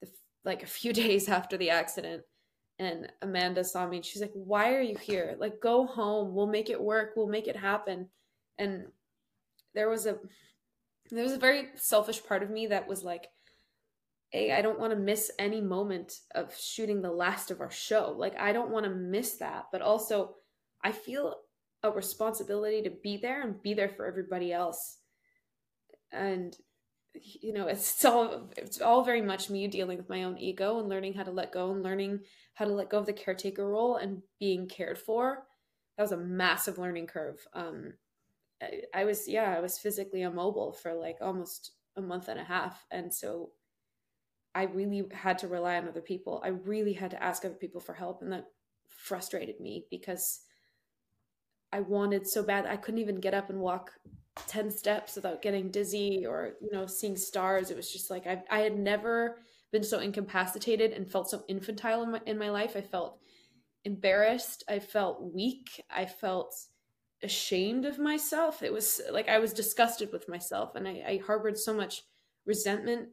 C: the, like a few *laughs* days after the accident. And Amanda saw me and she's like, Why are you here? Like, go home. We'll make it work. We'll make it happen. And there was a there was a very selfish part of me that was like, Hey, I don't want to miss any moment of shooting the last of our show. Like, I don't want to miss that. But also, I feel a responsibility to be there and be there for everybody else. And you know, it's all it's all very much me dealing with my own ego and learning how to let go and learning how to let go of the caretaker role and being cared for. That was a massive learning curve. Um, I, I was yeah, I was physically immobile for like almost a month and a half, and so I really had to rely on other people. I really had to ask other people for help, and that frustrated me because I wanted so bad. I couldn't even get up and walk 10 steps without getting dizzy or, you know, seeing stars. It was just like I, I had never been so incapacitated and felt so infantile in my, in my life. I felt embarrassed. I felt weak. I felt ashamed of myself. It was like I was disgusted with myself, and I, I harbored so much resentment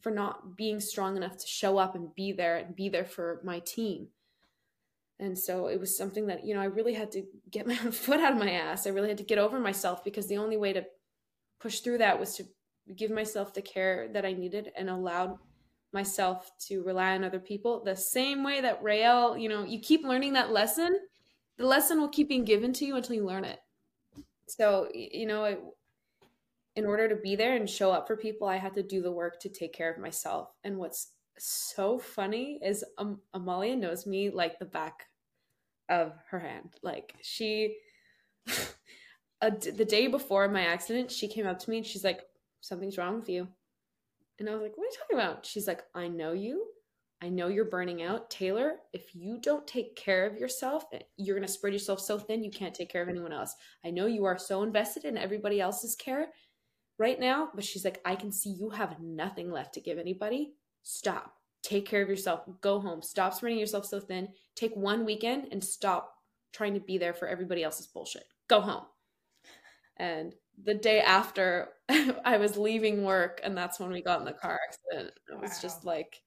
C: for not being strong enough to show up and be there and be there for my team. And so it was something that, you know, I really had to get *laughs* my own foot out of my ass. I really had to get over myself because the only way to push through that was to give myself the care that I needed and allowed myself to rely on other people the same way that Raelle, you know, you keep learning that lesson, the lesson will keep being given to you until you learn it. So, you know, it, in order to be there and show up for people, I had to do the work to take care of myself. And what's so funny is um, Amalia knows me like the back of her hand. Like she, *laughs* a, the day before my accident, she came up to me and she's like, "Something's wrong with you." And I was like, "What are you talking about?" She's like, "I know you. I know you're burning out, Taylor. If you don't take care of yourself, eh, you're gonna spread yourself so thin you can't take care of anyone else. I know you are so invested in everybody else's care." right now, but she's like, I can see you have nothing left to give anybody. Stop. Take care of yourself. Go home. Stop spreading yourself so thin. Take one weekend and stop trying to be there for everybody else's bullshit. Go home. And the day after, *laughs* I was leaving work, and that's when we got in the car accident. It was wow. just like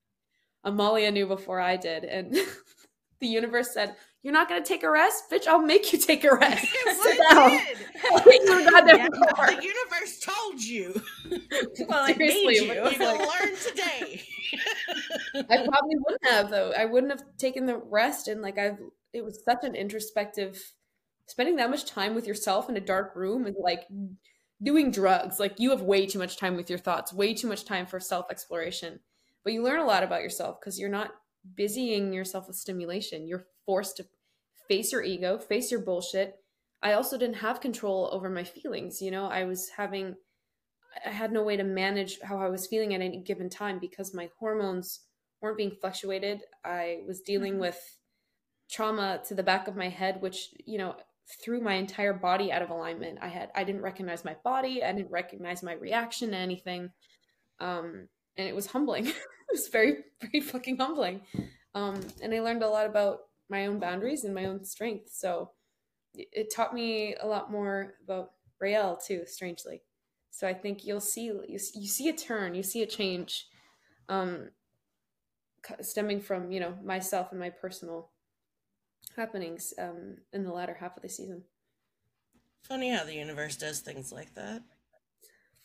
C: Amalia knew before I did. And *laughs* the universe said, You're not going to take a rest? Bitch, I'll make you take a *laughs* rest. Sit down.
A: yeah, the universe told you. well, I made you. You're to learn today.
C: I probably wouldn't have, though. I wouldn't have taken the rest. And like, I've, it was such an introspective, spending that much time with yourself in a dark room is like doing drugs. Like, you have way too much time with your thoughts, way too much time for self exploration. But you learn a lot about yourself because you're not busying yourself with stimulation. You're forced to face your ego, face your bullshit. I also didn't have control over my feelings. You know, I was having, I had no way to manage how I was feeling at any given time because my hormones weren't being fluctuated. I was dealing mm-hmm. with trauma to the back of my head, which, you know, threw my entire body out of alignment. I had, I didn't recognize my body. I didn't recognize my reaction to anything. Um, and it was humbling. *laughs* it was very, very fucking humbling. Um, and I learned a lot about my own boundaries and my own strength. So it, it taught me a lot more about Raelle too, strangely. So I think you'll see you, you see a turn, you see a change, um, stemming from you know myself and my personal happenings um, in the latter half of the season.
A: Funny how the universe does things like that.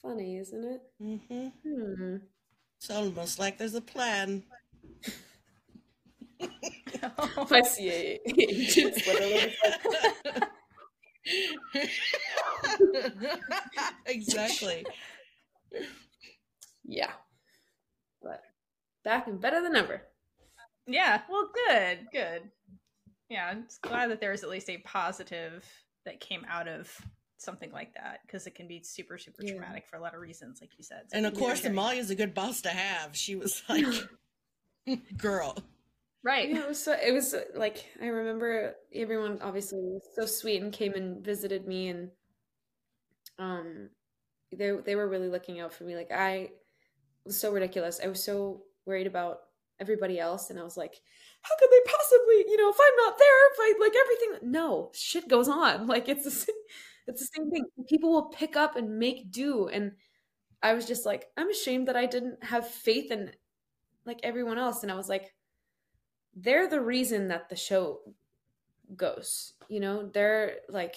C: Funny, isn't it?
A: Mm-hmm. Hmm. It's almost like there's a plan. *laughs*
C: I see agents *laughs*
A: exactly. *laughs*
C: Yeah. But back and better than ever.
B: Yeah. Well, good. Good. Yeah. I'm just glad that there's at least a positive that came out of something like that because it can be super super yeah. traumatic for a lot of reasons like you said
A: so and of course amalia's a good boss to have she was *laughs* like girl
B: right
C: yeah, it was so it was like i remember everyone obviously was so sweet and came and visited me and um they they were really looking out for me like i was so ridiculous i was so worried about everybody else and i was like how could they possibly you know if i'm not there if i like everything no shit goes on *laughs* like it's the it's the same thing. People will pick up and make do. And I was just like, I'm ashamed that I didn't have faith in like everyone else. And I was like, they're the reason that the show goes. You know, they're like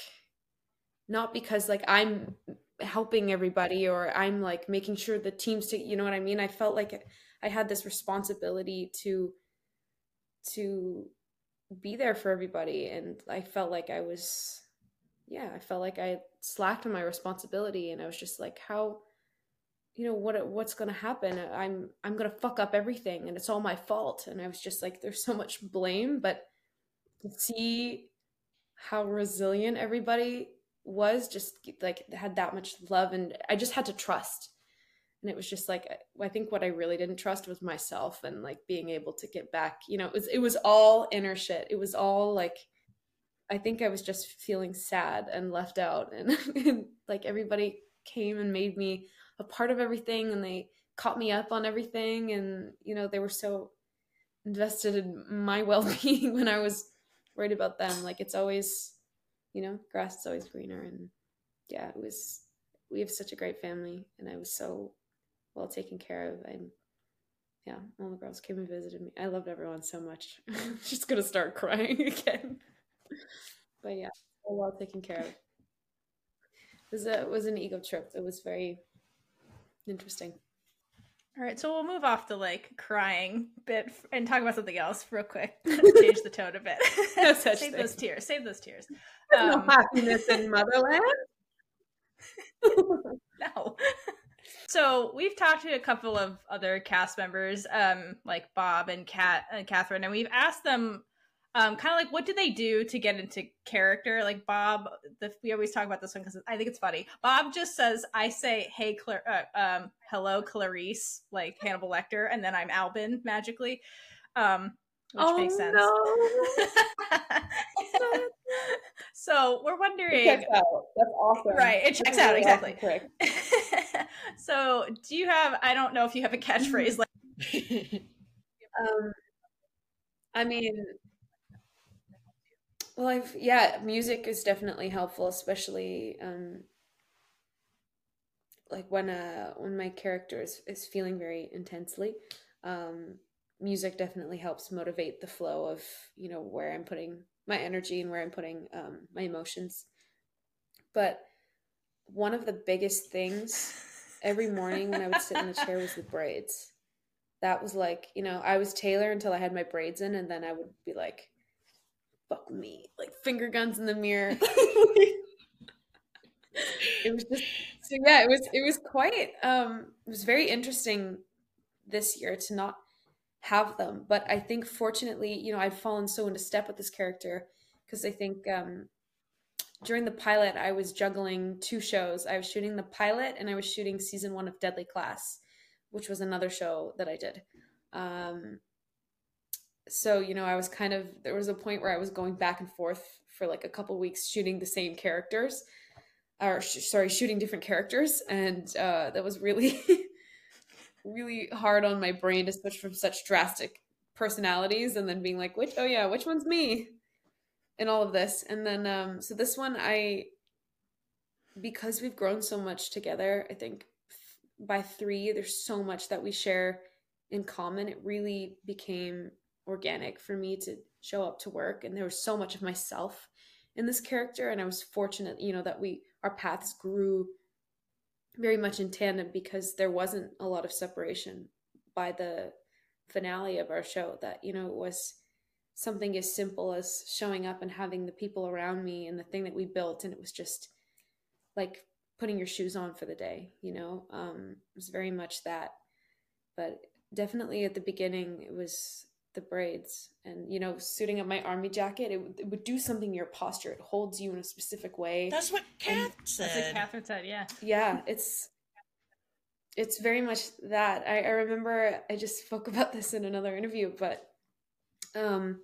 C: not because like I'm helping everybody or I'm like making sure the teams to you know what I mean? I felt like I had this responsibility to to be there for everybody. And I felt like I was yeah, I felt like I slacked on my responsibility. And I was just like, how you know what what's going to happen? I'm i'm going to fuck up everything and it's all my fault. And i was just like there's so much blame but see how resilient everybody was just like had that much love and i just had to trust and it was just like i think what i really didn't trust was myself and like being able to get back you know it was it was all inner shit it was all like I think I was just feeling sad and left out. And, *laughs* and, like everybody came and made me a part of everything and they caught me up on everything. And, you know, they were so invested in my *laughs* well being when I was worried about them. Like it's always, you know, grass is always greener. And yeah, it was. We have such a great family, and I was so well taken care of. And yeah, all the girls came and visited me. I loved everyone so much. *laughs* Just gonna start crying *laughs* again. but yeah, so well taken care of. It was a it was an ego trip. It was very interesting.
B: All right, so we'll move off the like crying bit and talk about something else real quick. *laughs* Change the tone a bit.
C: No
B: save
C: thing.
B: those tears. Save those tears.
C: There's
B: Um,
C: no happiness in motherland.
B: no. So we've talked to a couple of other cast members, um, like Bob and Kat and Catherine, and we've asked them, um, kind of like, what do they do to get into character? Like Bob, the, we always talk about this one because I think it's funny. Bob just says, "I say, hey, Clar- uh, um, hello, Clarice," like Hannibal Lecter, and then I'm Albin magically, um, which
C: oh
B: makes sense.
C: no! *laughs* *laughs*
B: so we're
C: It
B: wondering,
C: checks out. That's awesome.
B: right? It checks out
C: really
B: exactly.
C: awesome *laughs*
B: so do you have i don't know if you have a catchphrase like *laughs*
C: Um, I mean, well, I've yeah, music is definitely helpful, especially um, like when uh when my character is, is feeling very intensely. Um, music definitely helps motivate the flow of you know where I'm putting my energy and where I'm putting um, my emotions. But one of the biggest things every morning when I would sit in the chair was the braids. That was like, you know, I was Taylor until I had my braids in, and then I would be like, fuck me, like finger guns in the mirror. *laughs* it was just so yeah, it was it was quite um it was very interesting this year to not have them. But I think fortunately, you know, I'd fallen so into step with this character because I think um during the pilot I was juggling two shows. I was shooting the pilot and I was shooting season one of Deadly Class, which was another show that I did. Um so you know i was kind of there was a point where i was going back and forth for like a couple weeks shooting the same characters or sh- sorry shooting different characters and uh that was really *laughs* really hard on my brain to switch from such drastic personalities and then being like which oh yeah which one's me? in all of this. And then um so this one i because we've grown so much together i think by three there's so much that we share in common. It really became organic for me to show up to work and there was so much of myself in this character and i was fortunate you know that we our paths grew very much in tandem because there wasn't a lot of separation by the finale of our show. That you know it was something as simple as showing up and having the people around me and the thing that we built and it was just like putting your shoes on for the day you know? Um it was very much that. But definitely at the beginning it was the braids and you know suiting up my army jacket it, would- it would do something to your posture. It holds you in a specific way.
A: That's what Kath
B: that's what catherine said yeah.
C: Yeah it's it's very much that. I, I remember i just spoke about this in another interview but um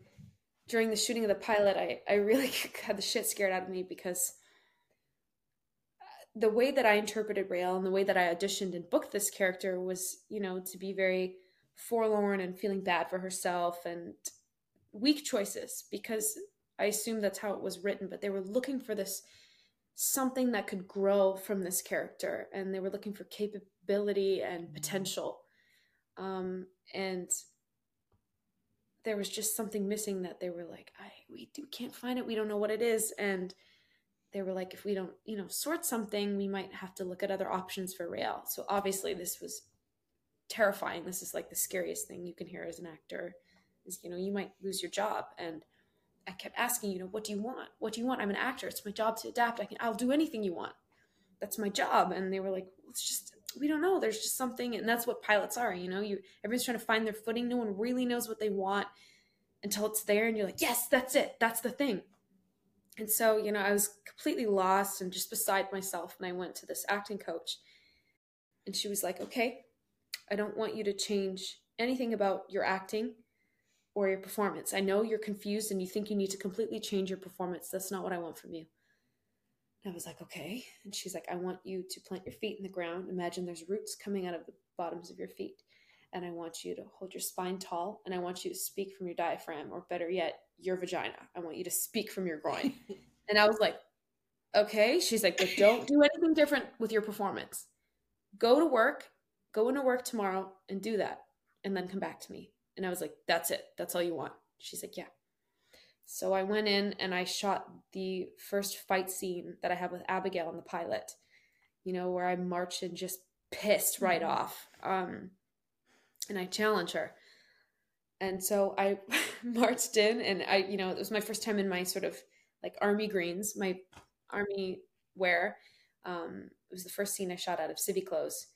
C: during the shooting of the pilot i i really *laughs* had the shit scared out of me because the way that i interpreted Raelle and the way that i auditioned and booked this character was you know to be very forlorn and feeling bad for herself and weak choices because i assume that's how it was written but they were looking for this something that could grow from this character and they were looking for capability and potential. Um, and there was just something missing that they were like i we do, can't find it. We don't know what it is. And they were like if we don't you know sort something we might have to look at other options for Raelle. so obviously this was terrifying this is like the scariest thing you can hear as an actor is you know you might lose your job and I kept asking, you know, what do you want? What do you want? I'm an actor. It's my job to adapt. I can, I'll do anything you want. That's my job. And they were like, well, it's just, we don't know. There's just something, and that's what pilots are. You know, you everyone's trying to find their footing. No one really knows what they want until it's there, and you're like, yes, that's it. That's the thing. And so, you know, I was completely lost and just beside myself. And I went to this acting coach, and she was like, okay, I don't want you to change anything about your acting or your performance. I know you're confused and you think you need to completely change your performance. That's not what I want from you. And I was like, okay. And she's like, I want you to plant your feet in the ground. Imagine there's roots coming out of the bottoms of your feet. and I want you to hold your spine tall and I want you to speak from your diaphragm or better yet, your vagina. I want you to speak from your groin. *laughs* and I was like, okay. She's like, but don't do anything different with your performance. Go to work, go into work tomorrow and do that and then come back to me. And I was like, that's it. That's all you want. She's like, yeah. So I went in and I shot the first fight scene that I have with Abigail in the pilot, you know, where I march and just pissed right
B: Mhm.
C: off. Um, and I challenge her. And so I *laughs* marched in and I, you know, it was my first time in my sort of like army greens, my army wear. Um, it was the first scene I shot out of civvy clothes.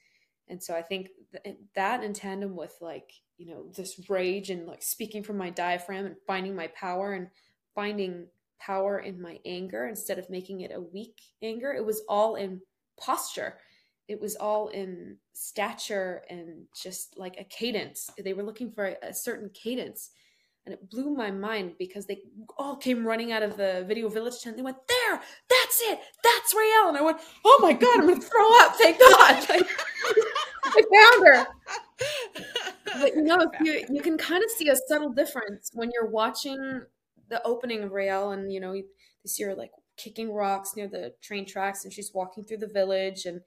C: And so I think th- that in tandem with like, you know, this rage and like speaking from my diaphragm and finding my power and finding power in my anger instead of making it a weak anger, it was all in posture. It was all in stature and just like a cadence. They were looking for a, a certain cadence. And it blew my mind because they all came running out of the video village tent. They went, There, that's it, that's Raelle. And I went, Oh my God, I'm gonna throw up, thank God. *laughs* Like, I found her. *laughs* But you know, if you you can kind of see a subtle difference when you're watching the opening of Raelle, and you know, you see her like kicking rocks near the train tracks, and she's walking through the village, and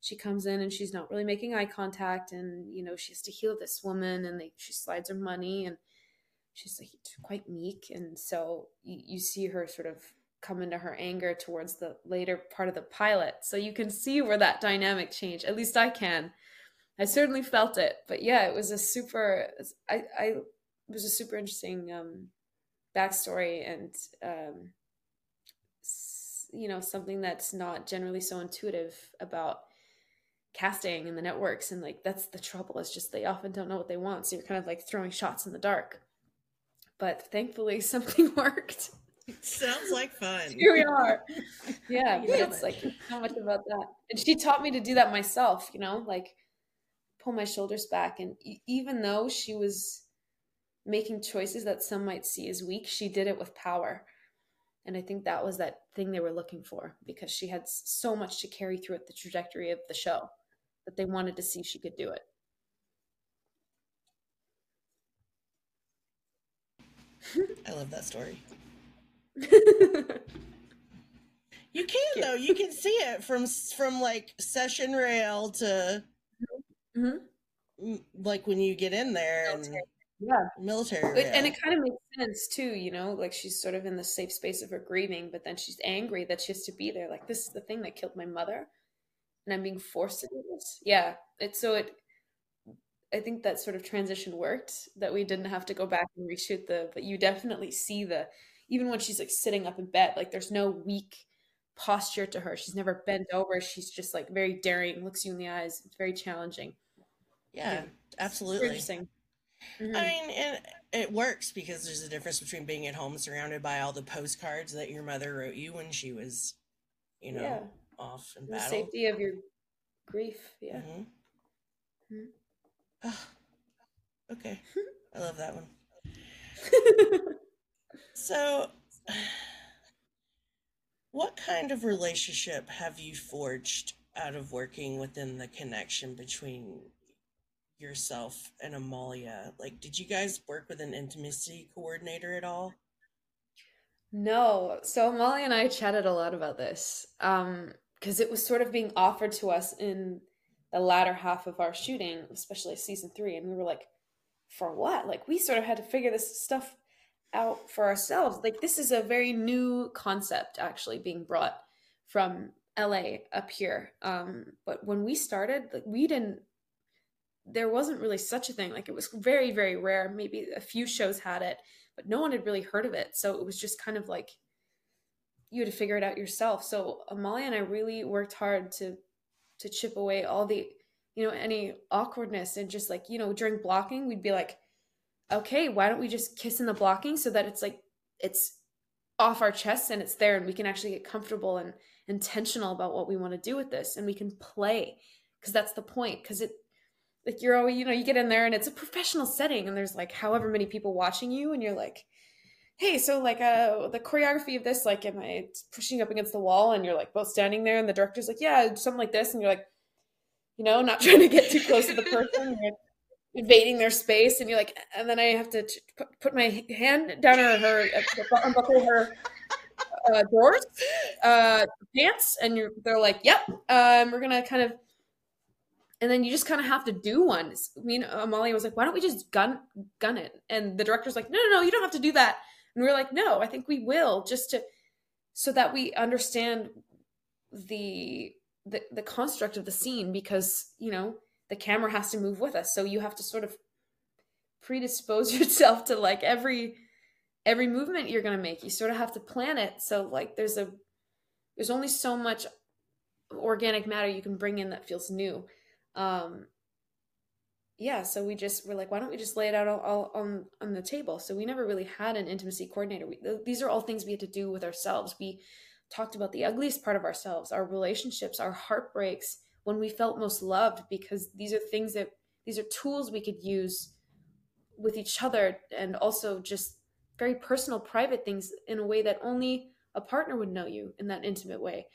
C: she comes in and she's not really making eye contact, and you know, she has to heal this woman, and they she slides her money, and she's like quite meek, and so you, you see her sort of come into her anger towards the later part of the pilot, so you can see where that dynamic change. At least I can. I certainly felt it, but yeah, it was a super. I, I it was a super interesting um, backstory, and um, s- you know something that's not generally so intuitive about casting and the networks, and like that's the trouble. Is just they often don't know what they want, so you're kind of like throwing shots in the dark. But thankfully, *laughs* something worked.
A: Sounds like fun. *laughs*
C: Here we are. *laughs* Yeah, but it's like so much about that. And she taught me to do that myself, you know, like pull my shoulders back. And e- even though she was making choices that some might see as weak, she did it with power. And I think that was that thing they were looking for because she had so much to carry through it, the trajectory of the show, that they wanted to see she could do it. *laughs*
A: I love that story. *laughs* You can though. You can see it from from like session Raelle to
C: Mhm.
A: mm, like when you get in there and
C: Yeah.
A: military
C: But, and it kind of makes sense too, you know, like she's sort of in the safe space of her grieving, but then she's angry that she has to be there. Like this is the thing that killed my mother, and I'm being forced to do this. Yeah, it's so it. I think that sort of transition worked. That we didn't have to go back and reshoot the, but you definitely see the, even when she's like sitting up in bed, like there's no weak posture to her. She's never bent over. She's just like very daring, looks you in the eyes. It's very challenging.
A: yeah,
C: yeah.
A: absolutely.
C: Interesting. Mhm.
A: I mean, and it works because there's a difference between being at home surrounded by all the postcards that your mother wrote you when she was, you know,
C: yeah,
A: off in
C: the
A: battle.
C: safety of your grief. Yeah.
A: Mhm.
C: Mhm.
A: Ah, *sighs* okay, *laughs* I love that one. *laughs* So, what kind of relationship have you forged out of working within the connection between yourself and Amalia? Like, did you guys work with an intimacy coordinator at all?
C: No. So Molly and I chatted a lot about this um, because it was sort of being offered to us in the latter half of our shooting, especially season three. And we were like, for what? Like, we sort of had to figure this stuff out for ourselves. Like, this is a very new concept actually being brought from LA up here. Um, but when we started, like, we didn't, there wasn't really such a thing. Like, it was very, very rare. Maybe a few shows had it but no one had really heard of it. So it was just kind of like you had to figure it out yourself. So Amalia and I really worked hard to to chip away all the you know any awkwardness and just like you know during blocking we'd be like okay why don't we just kiss in the blocking so that it's like it's off our chests and it's there and we can actually get comfortable and intentional about what we want to do with this and we can play because that's the point because it like you're always you know you get in there and it's a professional setting and there's like however many people watching you and you're like hey so like uh the choreography of this like am i pushing up against the wall and you're like both standing there and the director's like yeah something like this and you're like you know not trying to get too close to the person *laughs* invading their space, and you're like, and then I have to put, put my hand down her, her unbuckle her uh, drawers, uh, pants, and you're they're like, yep, um, we're gonna kind of, and then you just kind of have to do one. Me and Amalia was like, why don't we just gun gun it? And the director's like, no, no, no, you don't have to do that. And we are like, no, I think we will, just to so that we understand the the the construct of the scene because you know the camera has to move with us. So you have to sort of predispose *laughs* yourself to like every every movement you're going to make. You sort of have to plan it. So like there's a there's only so much organic matter you can bring in that feels new. Um yeah so we just we're like why don't we just lay it out all, all on on the table? So we never really had an intimacy coordinator. We, these are all things we had to do with ourselves. We talked about the ugliest part of ourselves our relationships our heartbreaks when we felt most loved because these are things that these are tools we could use with each other and also just very personal private things in a way that only a partner would know you in that intimate way.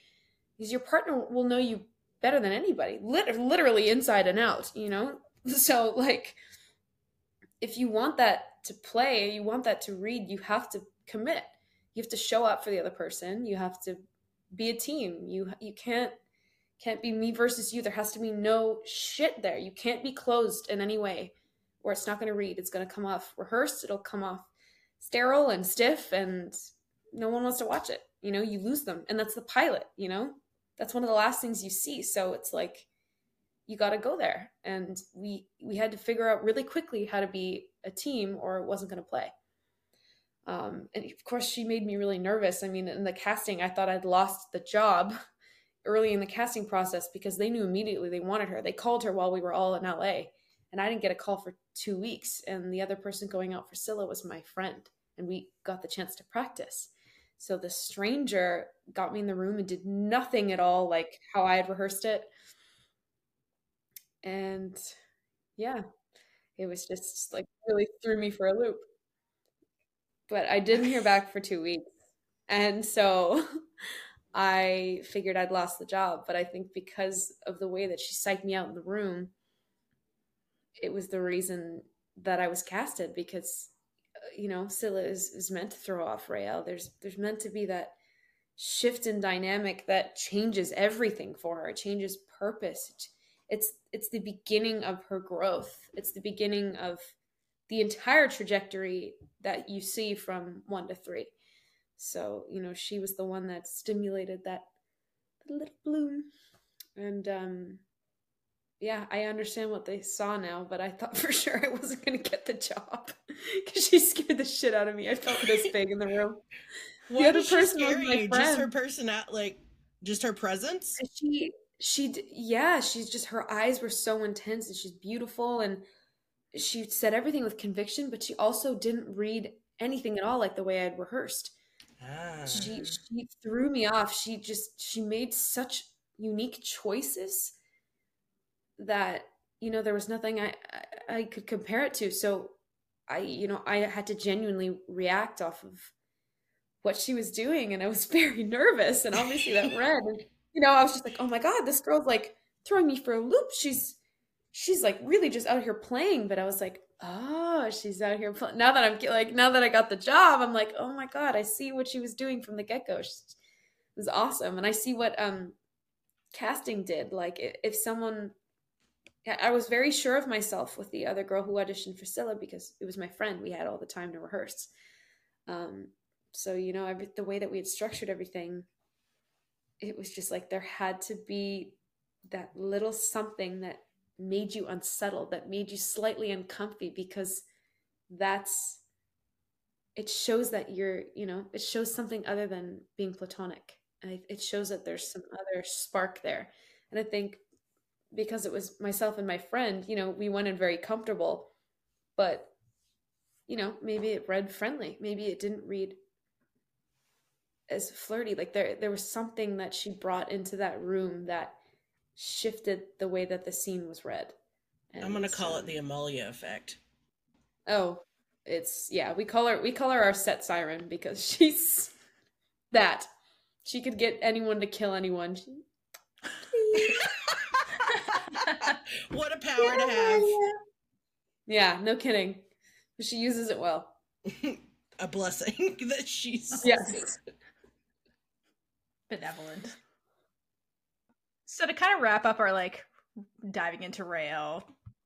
C: Because your partner will know you better than anybody literally inside and out you know? *laughs* So like if you want that to play you want that to read you have to commit. You have to show up for the other person. You have to be a team. You you can't can't be me versus you. There has to be no shit there. You can't be closed in any way or it's not going to read. It's going to come off rehearsed. It'll come off sterile and stiff and no one wants to watch it. You know, you lose them. And that's the pilot, you know? That's one of the last things you see. So it's like you got to go there. And we we had to figure out really quickly how to be a team or it wasn't going to play. Um, and of course, she made me really nervous. I mean, in the casting, I thought I'd lost the job *laughs* early in the casting process because they knew immediately they wanted her. They called her while we were all in LA, and I didn't get a call for two weeks. And the other person going out for Scylla was my friend, and we got the chance to practice. So the stranger got me in the room and did nothing at all like how I had rehearsed it. And yeah, it was just like really threw me for a loop. But I didn't hear back for two weeks. And so *laughs* I figured I'd lost the job. But I think because of the way that she psyched me out in the room, it was the reason that I was casted because, uh, you know, Scylla is, is meant to throw off Raelle. There's there's meant to be that shift in dynamic that changes everything for her. It changes purpose. It's it's the beginning of her growth. It's the beginning of the entire trajectory that you see from one to three. So, you know, she was the one that stimulated that little bloom. And um yeah, I understand what they saw now, but I thought *laughs* for sure I wasn't going to get the job *laughs* because she scared the shit out of me. I felt this *laughs* big in the room.
A: What the other person was my friend. Just her personality, like just her presence.
C: She, she, yeah, she's just her eyes were so intense, and she's beautiful, and she said everything with conviction, but she also didn't read anything at all like the way I'd rehearsed. Ah. She she threw me off. She just she made such unique choices that you know there was nothing I, I I could compare it to. So I you know I had to genuinely react off of what she was doing, and I was *laughs* very nervous. And obviously that *laughs* read and you know I was just like, oh my god, this girl's like throwing me for a loop. She's she's like really just out here playing. But I was like, oh, she's out here pl-. now that I'm like now that I got the job, I'm like, oh my god, I see what she was doing from the get go. It was awesome, and I see what um casting did. Like if someone, I was very sure of myself with the other girl who auditioned for Scylla because it was my friend. We had all the time to rehearse. Um, so you know, every, the way that we had structured everything, it was just like there had to be that little something that made you unsettled, that made you slightly uncomfy because that's it shows that you're, you know, it shows something other than being platonic. It shows that there's some other spark there. And I think because it was myself and my friend, you know, we went in very comfortable, but you know, maybe it read friendly. Maybe it didn't read as flirty. Like there there was something that she brought into that room that shifted the way that the scene was read.
A: And I'm gonna call it um, the Amalia effect.
C: Oh, it's yeah. We call her we call her our set siren because *laughs* she's that. She could get anyone to kill anyone.
A: She, *laughs* what a power yeah, to have. *laughs*
C: Yeah, no kidding. But she uses it well.
A: A blessing that she's
C: Yes.
B: benevolent. So to kind of wrap up our like diving into Raelle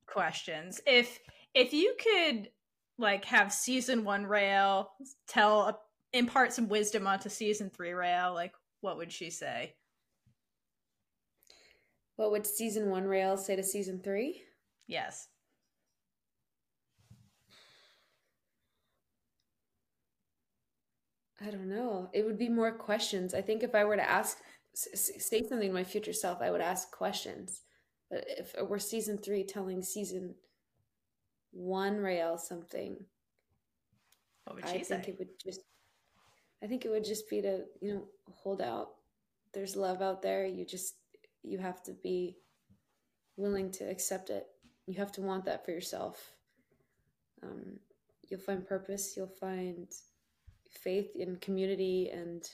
B: questions, if if you could like have season one Raelle tell impart some wisdom onto season three Raelle, like what would she say?
C: What would season one Raelle say to season three?
B: Yes.
C: I don't know. It would be more questions. I think if I were to ask, say something to my future self, I would ask questions. But if it were season three telling season one Raelle something,
B: What would she I
C: think
B: say?
C: it would just, I think it would just be to, you know, hold out. There's love out there. You just, you have to be willing to accept it. You have to want that for yourself. Um, you'll find purpose. You'll find faith in community and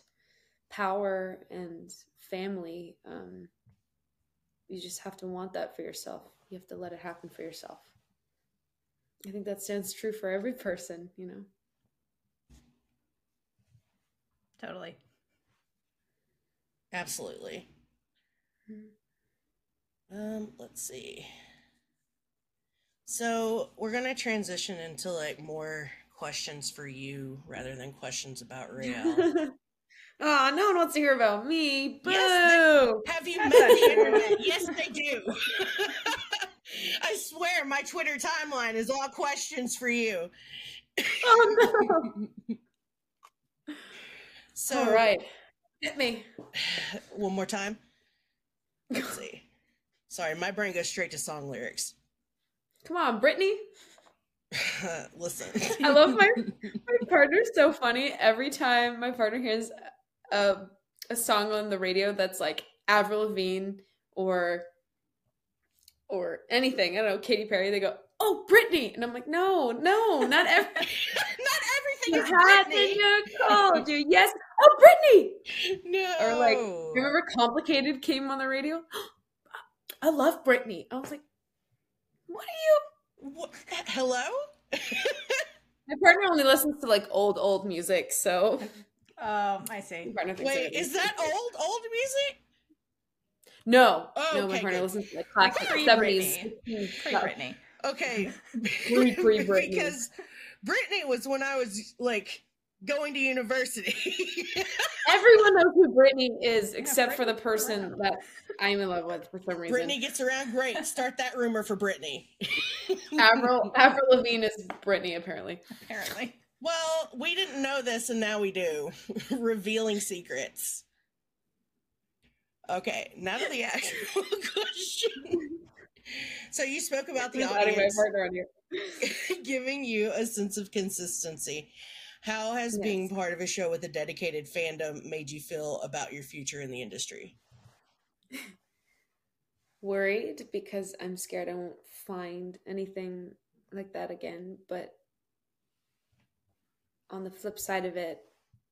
C: power and family. Um, you just have to want that for yourself. You have to let it happen for yourself. I think that stands true for every *laughs* person, you know.
B: Totally.
A: Absolutely.
C: Mhm.
A: Um, let's see. So we're gonna transition into like more questions for you rather than questions about *laughs* Raelle.
C: Oh, no one wants to hear about me. Boo!
A: Yes, Have you *laughs* met the internet? Yes, they do. *laughs* I swear, my Twitter timeline is all questions for you.
C: oh no! *laughs*
A: So,
C: All right, hit me. *sighs*
A: one more time. Let's see. Sorry, my brain goes straight to song lyrics.
C: Come on, Britney.
A: Listen,
C: I love my my partner's so funny. Every time my partner hears a a song on the radio that's like Avril Lavigne or or anything, I don't know, Katy Perry, they go, "Oh, Britney," and I'm like, "No, no, not every." *laughs*
A: not everything
C: You
A: is Britney.
C: called you. Yes. Oh, Britney.
A: No.
C: Or like, remember "Complicated" came on the radio. *gasps* I love Britney. I was like, "What are you?"
A: What? Hello? *laughs*
C: My partner only listens to like old, old music, so *laughs*
B: Um, I see.
C: my
A: Wait,
C: everything's
A: is that old old music?
C: No,
A: Oh,
C: no, my
A: okay,
C: partner
A: good.
C: listens to like classic seventies.
B: Pre Britney.
A: Okay.
C: Pre- *laughs* pre-Britney.
A: because Britney was when I was like going to university. *laughs*
C: Everyone knows who Britney is, except for the person
B: around.
C: that I'm in love with for some reason.
A: Britney gets around great. Start that rumor for Britney.
C: Avril, Avril Lavigne is Britney, apparently.
B: Apparently.
A: Well, we didn't know this and now we do. *laughs* Revealing secrets. Okay, now to the *laughs* actual *laughs* question. So you spoke about the
C: Just adding my
A: audience
C: partner on here.
A: giving you a sense of consistency. How has
C: Yes.
A: being part of a show with a dedicated fandom made you feel about your future in the industry?
C: Worried because I'm scared I won't find anything like that again. But on the flip side of it,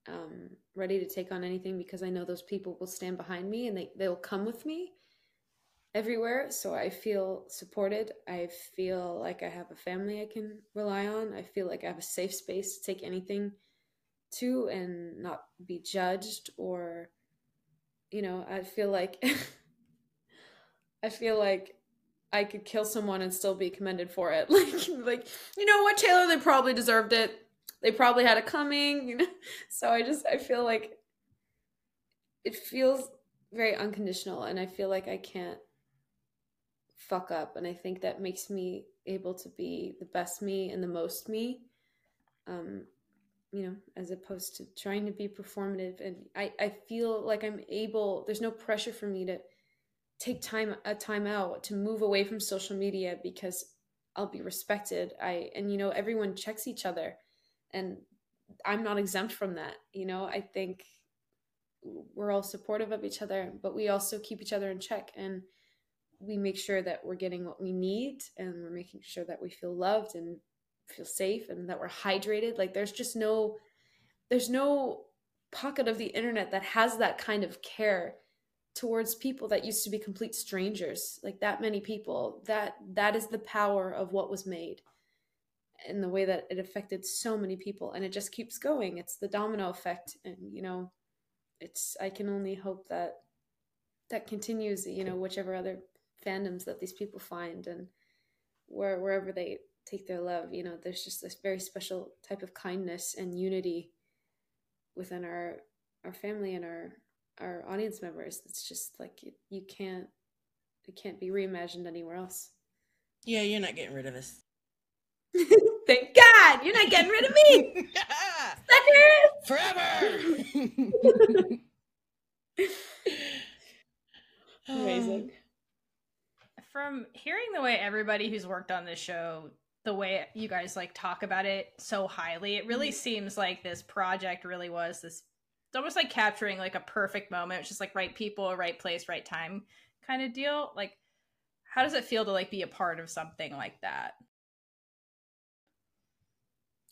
C: um, ready to take on anything because I know those people will stand behind me and they, they'll come with me everywhere. So I feel supported. I feel like I have a family I can rely on. I feel like I have a safe space to take anything to and not be judged or, you know, I feel like *laughs* I feel like I could kill someone and still be commended for it. *laughs* Like, like you know what, Taylor? They probably deserved it. They probably had it coming. You know, *laughs* so I just I feel like it feels very unconditional, and I feel like I can't fuck up, and I think that makes me able to be the best me and the most me. Um, you know, as opposed to trying to be performative, and I I feel like I'm able. There's no pressure for me to take time a time out to move away from social media because I'll be respected. I and you know everyone checks each other and I'm not exempt from that. You know, I think we're all supportive of each other, but we also keep each other in check and we make sure that we're getting what we need and we're making sure that we feel loved and feel safe and that we're hydrated. Like there's just no there's no pocket of the internet that has that kind of care towards people that used to be complete strangers like that many people that that is the power of what was made in the way that it affected so many people and it just keeps going. It's the domino effect and you know it's i can only hope that that continues you know whichever other fandoms that these people find and where wherever they take their love you know there's just this very special type of kindness and unity within our our family and our our audience members. It's just like you, you can't it can't be reimagined anywhere else.
A: Yeah, you're not getting rid of us. *laughs*
C: thank god you're not getting rid of me *laughs*
A: Forever. *laughs*
C: amazing *sighs*
B: From hearing the way everybody who's worked on this show, the way you guys like talk about it so highly, it really mm-hmm. seems like this project really was this it's almost like capturing like a perfect moment. It's just like right people, right place, right time kind of deal. Like how does it feel to like be a part of something like that?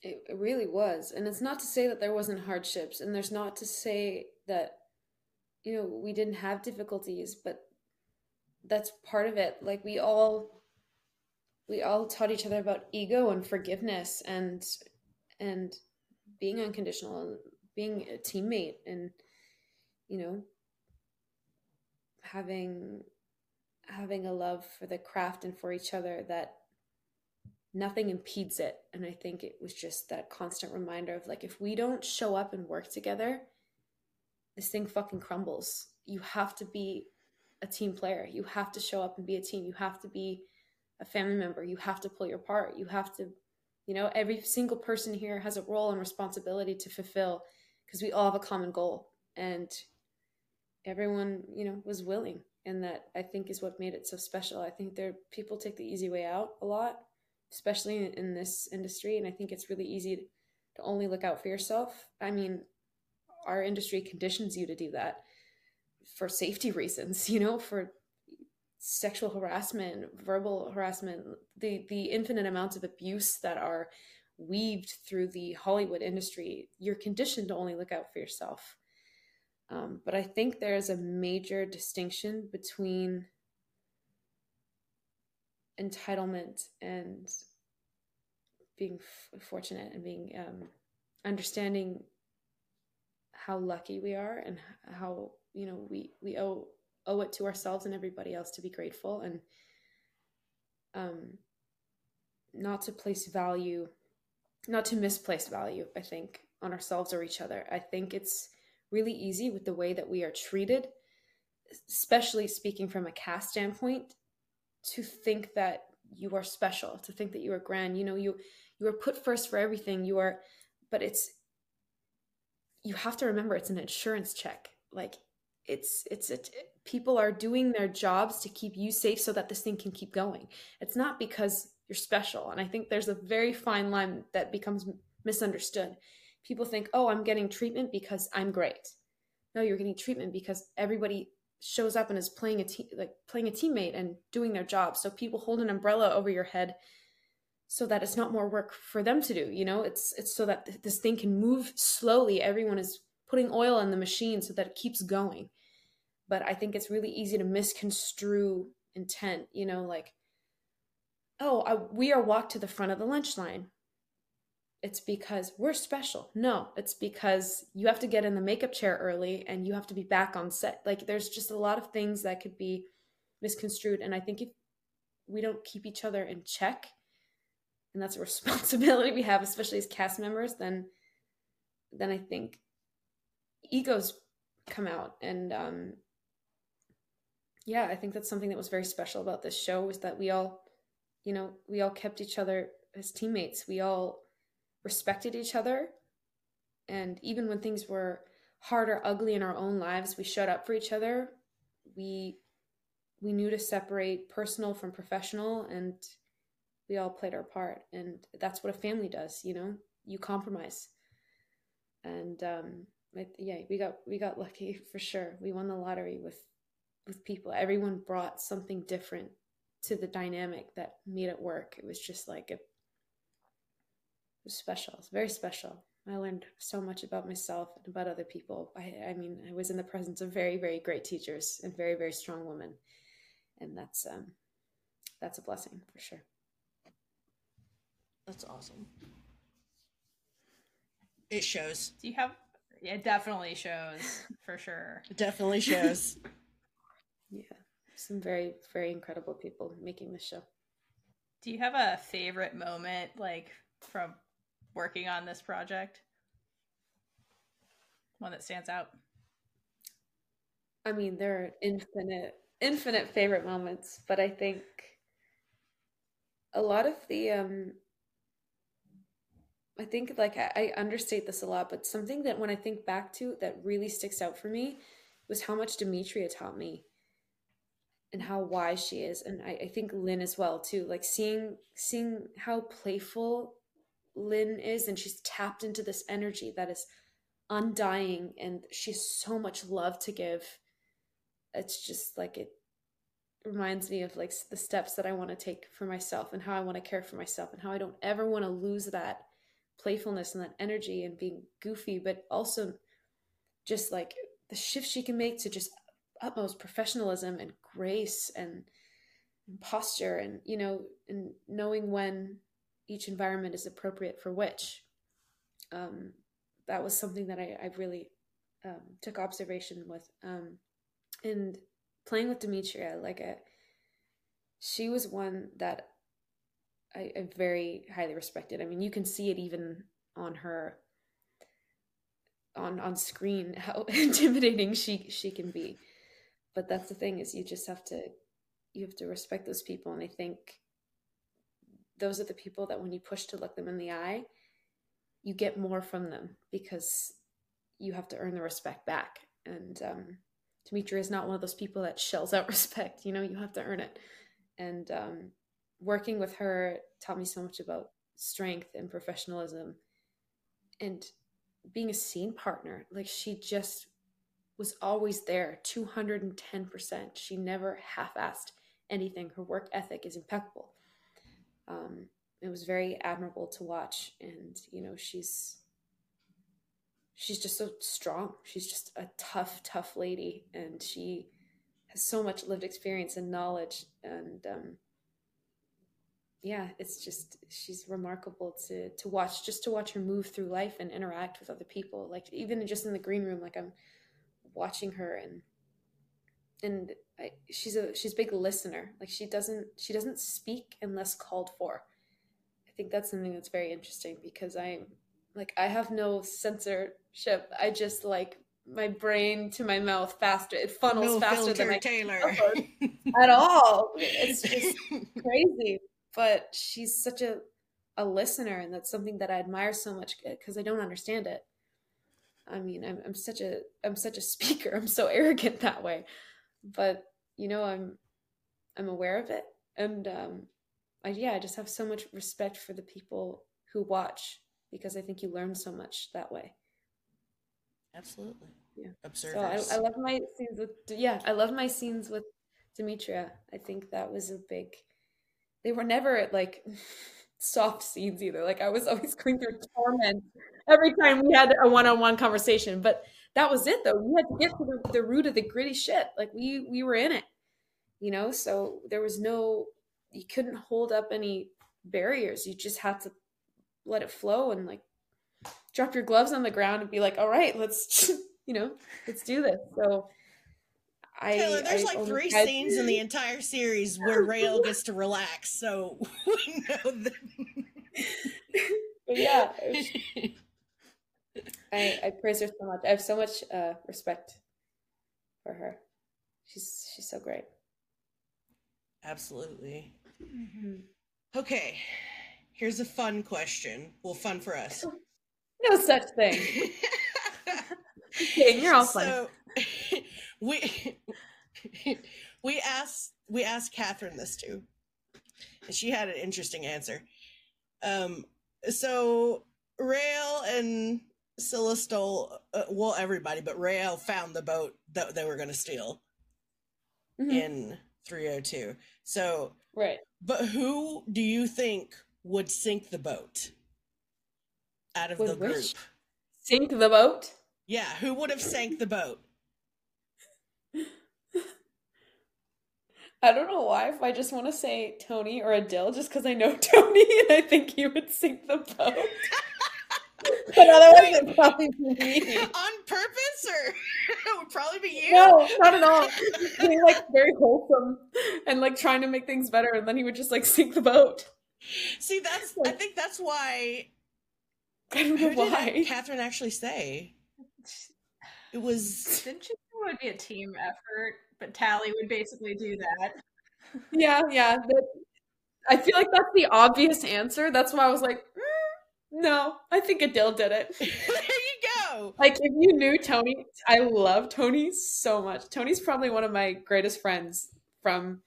C: It, really was. And it's not to say that there wasn't hardships and there's not to say that you know, we didn't have difficulties, but that's part of it. Like we all we all taught each other about ego and forgiveness and and being unconditional and being a teammate and you know having having a love for the craft and for each other that nothing impedes it. And i think it was just that constant reminder of like if we don't show up and work together this thing fucking crumbles. You have to be a team player. You have to show up and be a team. You have to be a family member. You have to play your part. You have to you know every single person here has a role and responsibility to fulfill because we all have a common goal. And everyone you know was willing. And that i think is what made it so special. I think there people take the easy way out a lot especially in, this industry and i think it's really easy to, to only look out for yourself. I mean our industry conditions you to do that for safety *laughs* reasons you know for sexual harassment verbal harassment the the infinite amounts of abuse that are weaved through the hollywood industry you're conditioned to only look out for yourself. Um, but i think there's a major distinction between entitlement and being f- fortunate and being um, understanding how lucky we are and how you know we we owe owe it to ourselves and everybody else to be grateful and um not to place value not to misplace value i think on ourselves or each other. I think it's really easy with the way that we are treated especially speaking from a cast standpoint to think that you are special to think that you are grand. You know you you are put first for everything. You are but it's you have to remember it's an insurance check. Like it's it's a, people are doing their jobs to keep you safe so that this thing can keep going. It's not because you're special. And i think there's a very fine line that becomes misunderstood. People think oh i'm getting treatment because i'm great. No you're getting treatment because everybody shows up and is playing a team like playing a teammate and doing their job. So people hold an umbrella over your head so that it's not more work for them to do you know? It's it's so that th- this thing can move slowly. Everyone is putting oil in the machine so that it keeps going. But i think it's really easy to misconstrue intent you know like oh I, we are walked to the front of the lunch line it's because we're special. No it's because you have to get in the makeup chair early and you have to be back on set. Like there's just a lot of things that could be misconstrued and i think if we don't keep each other in check and that's a *laughs* responsibility we have especially as cast members then then i think egos come out. And um yeah i think that's something that was very special about this show was that we all you know we all kept each other as teammates. We all respected each other. And even when things were hard or ugly in our own lives we showed up for each other. We we knew to separate personal from professional and we all played our part. And that's what a family does you know? You compromise. And um yeah we got we got lucky *laughs* for sure. We won the lottery with with people. Everyone brought something different to the dynamic that made it work. It was just like a, it was special it's very special i learned so much about myself and about other people I, I mean i was in the presence of very very great teachers and very very strong women and that's um that's a blessing for sure
A: That's awesome. It shows.
B: Do you have? Yeah, it definitely shows *laughs* for sure.
A: It definitely shows. *laughs*
C: Yeah, some very very incredible people making this show.
B: Do you have a favorite moment, like from working on this project? One that stands out.
C: I mean, there are infinite infinite favorite moments, but I think a lot of the um I think like I, I understate this a lot, but something that when I think back to that really sticks out for me was how much Demetria taught me and how wise she is. And I, I think Lyne as well too. Like seeing seeing how playful Lyne is and she's tapped into this energy that is undying and she has so much love to give. It's just like it reminds me of like the steps that I want to take for myself and how I want to care for myself and how I don't ever want to lose that playfulness and that energy and being goofy, but also just like the shift she can make to just utmost professionalism and grace and posture and you know and knowing when each environment is appropriate for which um, that was something that I, I really um, took observation with um, and playing with Demetria like a, she was one that I, I very highly respected. I mean, you can see it even on her on on screen *laughs* how intimidating she she can be. But that's the thing is you just have to you have to respect those people and I think those are the people that when you push to look them in the eye, you get more from them because you have to earn the respect back. And um, Demetria is not one of those people that shells out *laughs* respect. You know, you have to earn it. And um, working with her taught me so much about strength and professionalism and being a scene partner like she just was always there 210% she never half-assed anything her work ethic is impeccable um, it was very admirable to watch. And you know she's she's just so strong. She's just a tough tough lady. And she has so much lived experience and knowledge. And um, yeah, it's just she's remarkable to to watch just to watch her move through life and interact with other people. Like even just in the green room, like I'm watching her and and I, she's a she's a big listener. Like she doesn't she doesn't speak unless called for. I think that's something that's very interesting because I'm like I have no censorship. I just like my brain to my mouth faster. It funnels
A: no
C: faster than I
A: Taylor. *laughs*
C: at all. It's just *laughs* crazy. But she's such a a listener, and that's something that I admire so much uh, because I don't understand it. I mean, I'm I'm such a I'm such a *laughs* speaker. I'm so arrogant that way, but you know, I'm I'm aware of it, and um, I yeah, I just have so much respect for the people who watch because I think you learn so much that way.
A: Absolutely.
C: Yeah.
A: Observers.
C: So I, I love my scenes with yeah, I love my scenes with Demetria. I think that was a big. They were never like *laughs* soft scenes either. Like I was always going through torment every time we had a one-on-one conversation. But that was it though. We had to get to the, the root of the gritty shit. Like we we were in it, you know. So there was no. You couldn't hold up any barriers. You just had to let it flow and like drop your gloves on the ground and be like, all right, let's *laughs* you know, let's do this. So I
A: Taylor, there's
C: I
A: like
C: only
A: three
C: had-
A: scenes in the *laughs* entire series where Raelle gets to relax, so *laughs* we know that.
C: Yeah, it was- I, I praise her so much. I have so much uh, respect for her. She's she's so great.
A: Absolutely. Okay, here's a fun question. Well, fun for us. *laughs*
C: No such thing. *laughs* Kidding, you're all fun.
A: So *laughs* we we asked we asked Catherine this too, and she had an interesting answer. Um, so Rail and Scylla stole uh, well everybody, but Raelle found the boat that they were going to steal
C: Mhm.
A: in 302. So,
C: Right.
A: but who do you think would sink the boat out of
C: Would
A: the group?
C: Sink the boat.
A: Yeah, who would have sank the boat? *laughs*
C: I don't know why. If I just want to say Tony or Adil, just because I know *laughs* Tony and I think he would sink the boat. *laughs* *laughs* but otherwise, it'd probably be me. *laughs*
A: On purpose, or *laughs* it would probably be you.
C: No, not at all. Being like very wholesome and like trying to make things better, and then he would just like sink the boat.
A: See, that's. I think that's why.
C: I don't
A: Who
C: know
A: did
C: why.
A: Catherine actually say? It was.
B: Didn't you think it would be a team effort? But Tally would basically do that.
C: Yeah, yeah. that- I feel like that's the obvious answer. That's why I was like, "Mm, no, I think Adil did it. *laughs*
A: there you go.
C: Like, if you knew Tony, I love Tony so much. Tony's probably one of my greatest friends from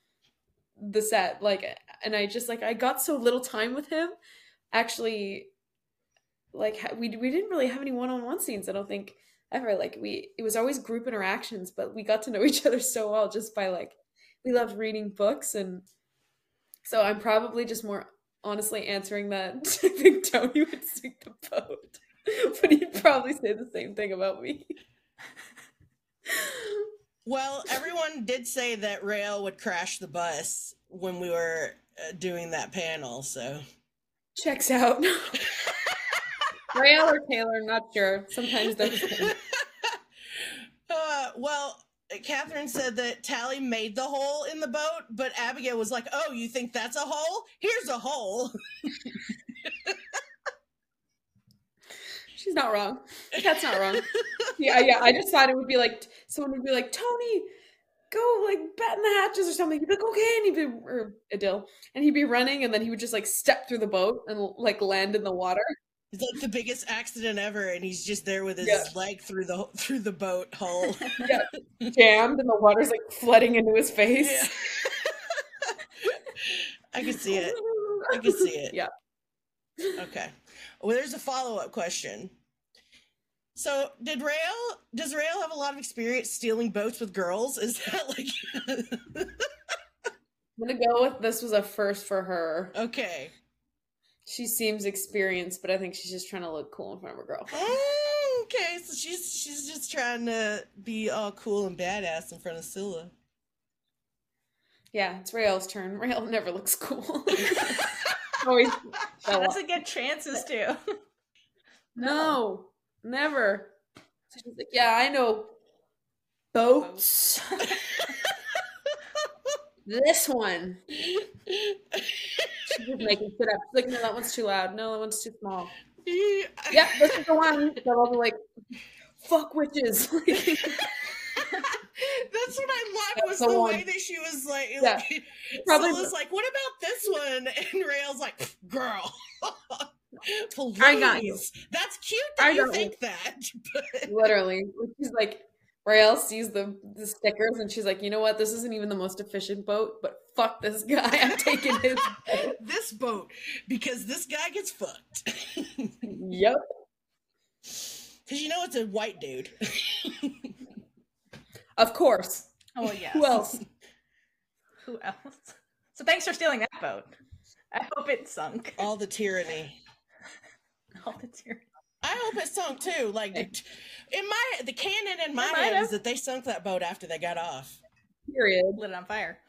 C: the set. Like, and I just like I got so little time with him. Actually, like we we didn't really have any one on one scenes. I don't think ever. Like we, it was always group interactions, but we got to know *laughs* each other so well just by like we loved reading books and. So I'm probably just more honestly answering that. *laughs* I think Tony would sink the boat, but he'd probably say the same thing about me.
A: Well, everyone did say that Raelle would crash the bus when we were uh, doing that panel. So
C: Checks out. *laughs* Raelle or Taylor, not sure. Sometimes those things. *laughs*
A: Uh, well, Catherine said that Tally made the hole in the boat, but Abigail was like, "Oh, you think that's a hole? Here's a hole."
C: She's not wrong. That's not wrong. Yeah, yeah. I just thought it would be like someone would be like, Tony, go like batten the hatches or something. He'd be like, okay, and he'd be or Adil, and he'd be running, and then he would just like step through the boat and like land in the water.
A: It's like the biggest accident ever, and he's just there with his
C: Yeah.
A: leg through the through the boat hole. *laughs*
C: Yeah, jammed, and the water's like flooding into his face.
A: Yeah. I can see it. I can see it.
C: Yeah.
A: Okay. Well, there's a follow up question. So, did Raelle? does Raelle have a lot of experience stealing boats with girls? Is that like *laughs*
C: I'm gonna go with this was a first for her.
A: okay?
C: She seems experienced, but I think she's just trying to look cool in front of a girl. *laughs*
A: Okay, so she's she's just trying to be all cool and badass in front of Scylla.
C: Yeah, it's Raelle's turn. Rael never looks cool. *laughs* *laughs* Always.
B: She
C: Bella.
B: doesn't get chances to.
C: No, never. So she's like, yeah, I know boats. this one. Making shit up. She's like, no, that one's too loud. No, that one's too small. Yeah, this is the one. So I'll be like, fuck witches. *laughs*
A: That's what I loved was
C: the
A: the, way that she was like,
C: Yeah.
A: like
C: Probably
A: Scylla's like, what about this one? *laughs* And Raelle's like, girl. Please. *laughs*
C: I got you.
A: That's cute that
C: I
A: you think that. But
C: Literally. She's like, Raelle sees the, the stickers and she's like, you know what? This isn't even the most efficient boat, but fuck this guy. I'm taking his boat. *laughs*
A: this boat, because this guy gets fucked. *laughs*
C: Yep.
A: Because you know it's a white dude. *laughs*
C: Of course.
B: Oh yes.
C: Who else?
B: Who else? So thanks for stealing that boat. I hope it sunk.
A: All the tyranny.
B: All the tears.
A: I hope it sunk too. Like in my the canon in my head
B: have.
A: is that they sunk that boat after they got off.
C: Period.
B: Lit it on fire.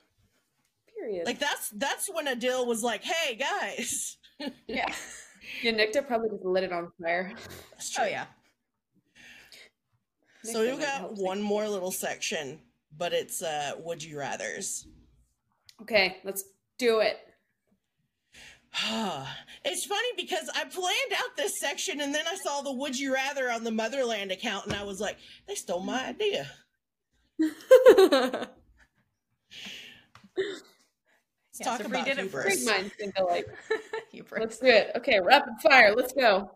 C: Period.
A: Like that's that's when Adil was like, "Hey guys." *laughs*
B: Yeah.
C: yeah, Nicte probably just lit it on fire.
A: That's
B: Oh yeah.
A: So we've got one more little section, but it's uh would you rather's.
C: Okay, let's do it. *sighs*
A: it's funny because I planned out this section and then I saw the would you rather on the Motherland account and I was like, they stole my idea. *laughs* Let's
B: Yeah,
A: talk
B: so
A: about
B: redid it
A: hubris.
C: Big minds think alike.
B: you bro-
C: Let's do it. Okay, rapid fire. Let's go.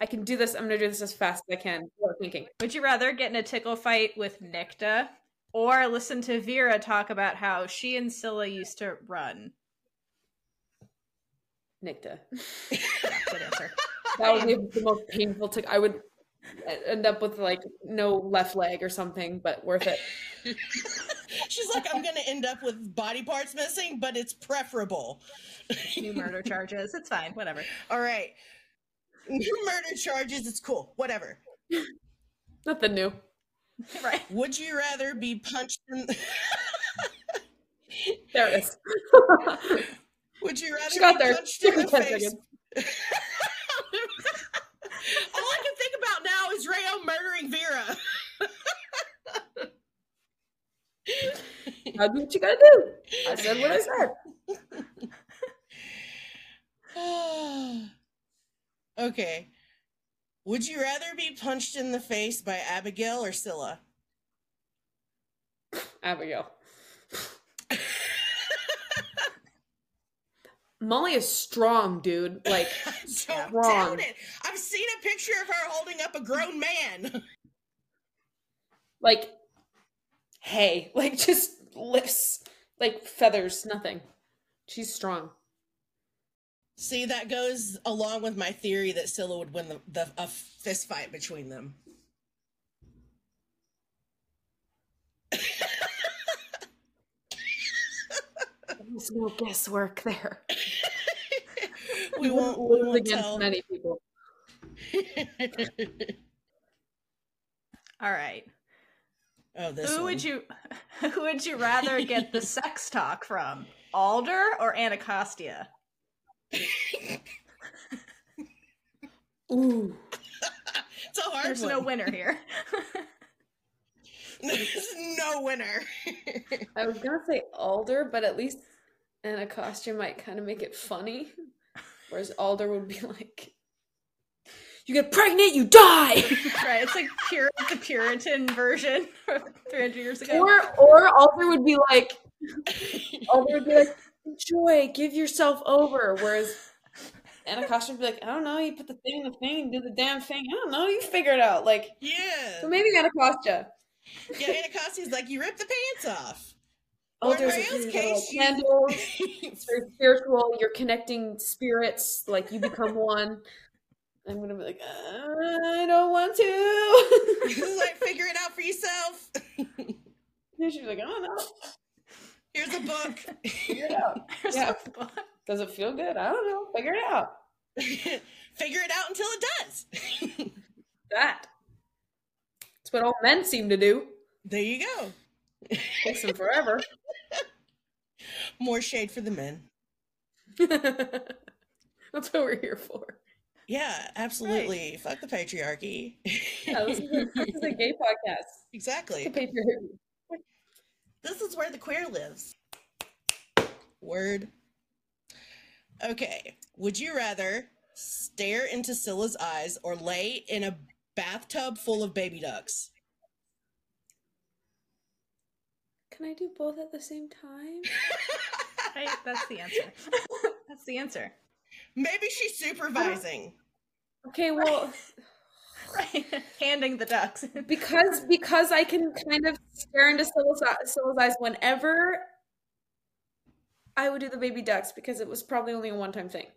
C: I can do this. I'm gonna do this as fast as I can. Thinking.
B: Would you rather get in a tickle fight with Nicte or listen to Vera talk about how she and Scylla used to run?
C: Nicte.
B: Yeah, *laughs* good answer. *laughs*
C: That would be the most painful. To, I would end up with like no left leg or something, but worth it. *laughs*
A: She's like, I'm gonna end up with body parts missing, but it's preferable.
B: New murder charges. It's fine. Whatever.
A: All right. New murder charges, it's cool. Whatever.
C: Nothing new.
B: Right.
A: Would you rather be punched in
C: There it is.
A: Would you rather
C: She got
A: be
C: there.
A: punched in the
C: Took me 10
A: face? *laughs* All I can think about now is Raelle murdering Vera. *laughs*
C: Gotta do what you gotta do. I said what I said. *sighs*
A: okay. Would you rather be punched in the face by Abigail or Scylla?
C: Abigail. Molly is strong, dude. *laughs* Like,
A: Don't doubt it. I've seen a picture of her holding up a grown man. *laughs*
C: like, hey, *laughs* like just lifts, like feathers, nothing. She's strong.
A: See, that goes along with my theory that Scylla would win the, the a fist fight between them.
C: There's no guesswork there. *laughs*
A: we won't. We
C: Lose
A: won't
C: against
A: tell.
C: many people.
B: All right.
A: oh, this
B: who
A: one.
B: would you *laughs* who would you rather get the *laughs* sex talk from? Alder or Anacostia?
C: Ooh.
A: It's a hard
B: There's
A: one.
B: no winner here.
A: There's no winner.
C: I was gonna say Alder, but at least Anacostia might kind of make it funny. Whereas Alder would be *laughs* like, You get pregnant, you die! *laughs*
B: right, it's like pure the Puritan version from 300 years ago.
C: or or Alder would be like Alder would be like, Enjoy, give yourself over. Whereas Anacostia would be like, I don't know, you put the thing in the thing and do the damn thing. I don't know, you figure it out. Like
A: yeah.
C: so maybe Anacostia.
A: Yeah, Anacostia's like, you rip the pants off. In
C: Alder's Raelle's
A: case, you-
C: candles. *laughs* It's very spiritual. You're connecting spirits, like you become one. I'm gonna be like, I don't want to. *laughs*
A: Like, figure it out for yourself. *laughs*
C: and she's like, I don't know.
A: Here's a book.
C: Figure it out.
B: There's
C: Yeah.
B: a book.
C: Does it feel good? I don't know. Figure it out.
A: figure it out until it does.
C: That. That's what all men seem to do.
A: there you go.
C: Takes them forever. *laughs*
A: More shade for the men. *laughs*
C: That's what we're here for.
A: Yeah, absolutely. Fuck the patriarchy.
C: Yeah, this is a, this is a gay *laughs* podcast.
A: exactly.
C: The patriarchy.
A: This is where the queer lives. Word. Okay. Would you rather stare into Scylla's eyes or lay in a bathtub full of baby ducks?
C: Can I do both at the same time? *laughs*
B: Right, that's the answer. *laughs* That's the answer.
A: Maybe she's supervising.
C: Okay, well, *laughs*
B: Right. Handing the ducks.
C: because because I can kind of stare into Scylla's, Scylla's eyes whenever I would do the baby ducks because it was probably only a one time thing.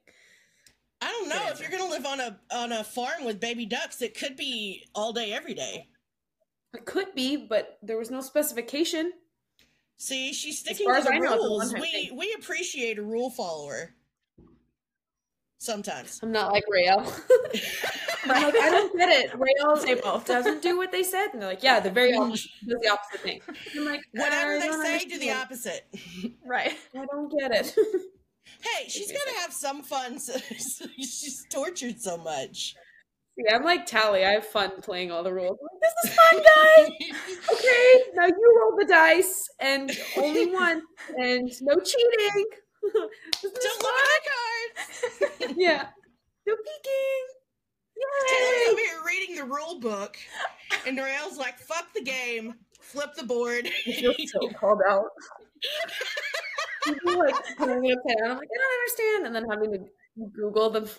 A: I don't know if you're gonna live on a on a farm with baby ducks. It could be all day, every day.
C: It could be, but there was no specification.
A: See, she's sticking
C: far
A: to
C: as
A: the
C: I know, it's a
A: rules.
C: one-time
A: We
C: thing.
A: we appreciate a rule follower. Sometimes.
C: I'm not like Raelle. *laughs* *laughs* I'm like, I don't get it. Raelle
B: Say both.
C: doesn't do what they said, and they're like, yeah, the very opposite does the opposite thing. I'm like,
A: Whatever
C: I
A: they
C: don't
A: say, do the opposite. *laughs*
B: right.
C: I don't get it.
A: Hey, she's
C: me a
A: gotta have some fun. So she's tortured so much.
C: See, I'm like Tally. I have fun playing all the rules. Like, this is fun, guys. *laughs* okay, now you roll the dice, and only *laughs* one, and no cheating. *laughs*
A: Don't look at the cards.
C: Yeah, no peeking.
A: Taylor's over here reading the rule book, and Raelle's like, "Fuck the game." Flip the board.
C: I feel so called out. People like putting me upside down. I'm like, I don't understand, and then having to Google the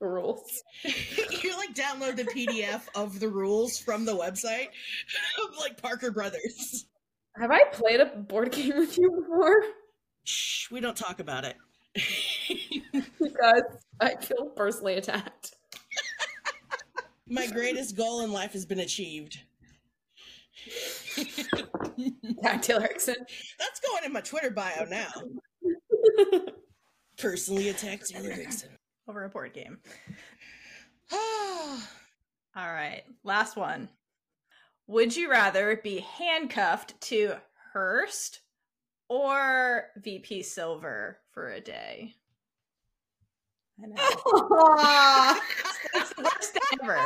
C: rules. *laughs*
A: you like download the PDF of the rules from the website *laughs* of like Parker Brothers.
C: Have I played a board game with you before?
A: Shh, we don't talk about it. *laughs*
C: Because I feel personally attacked.
A: My greatest goal in life has been achieved.
C: Taylor Hickson.
A: That's going in my Twitter bio now. Personally attacked Taylor Hickson.
B: Over a board game. *sighs* All right. Last one. Would you rather be handcuffed to Hearst or VP Silver for a day. I know. *laughs* It's the worst ever.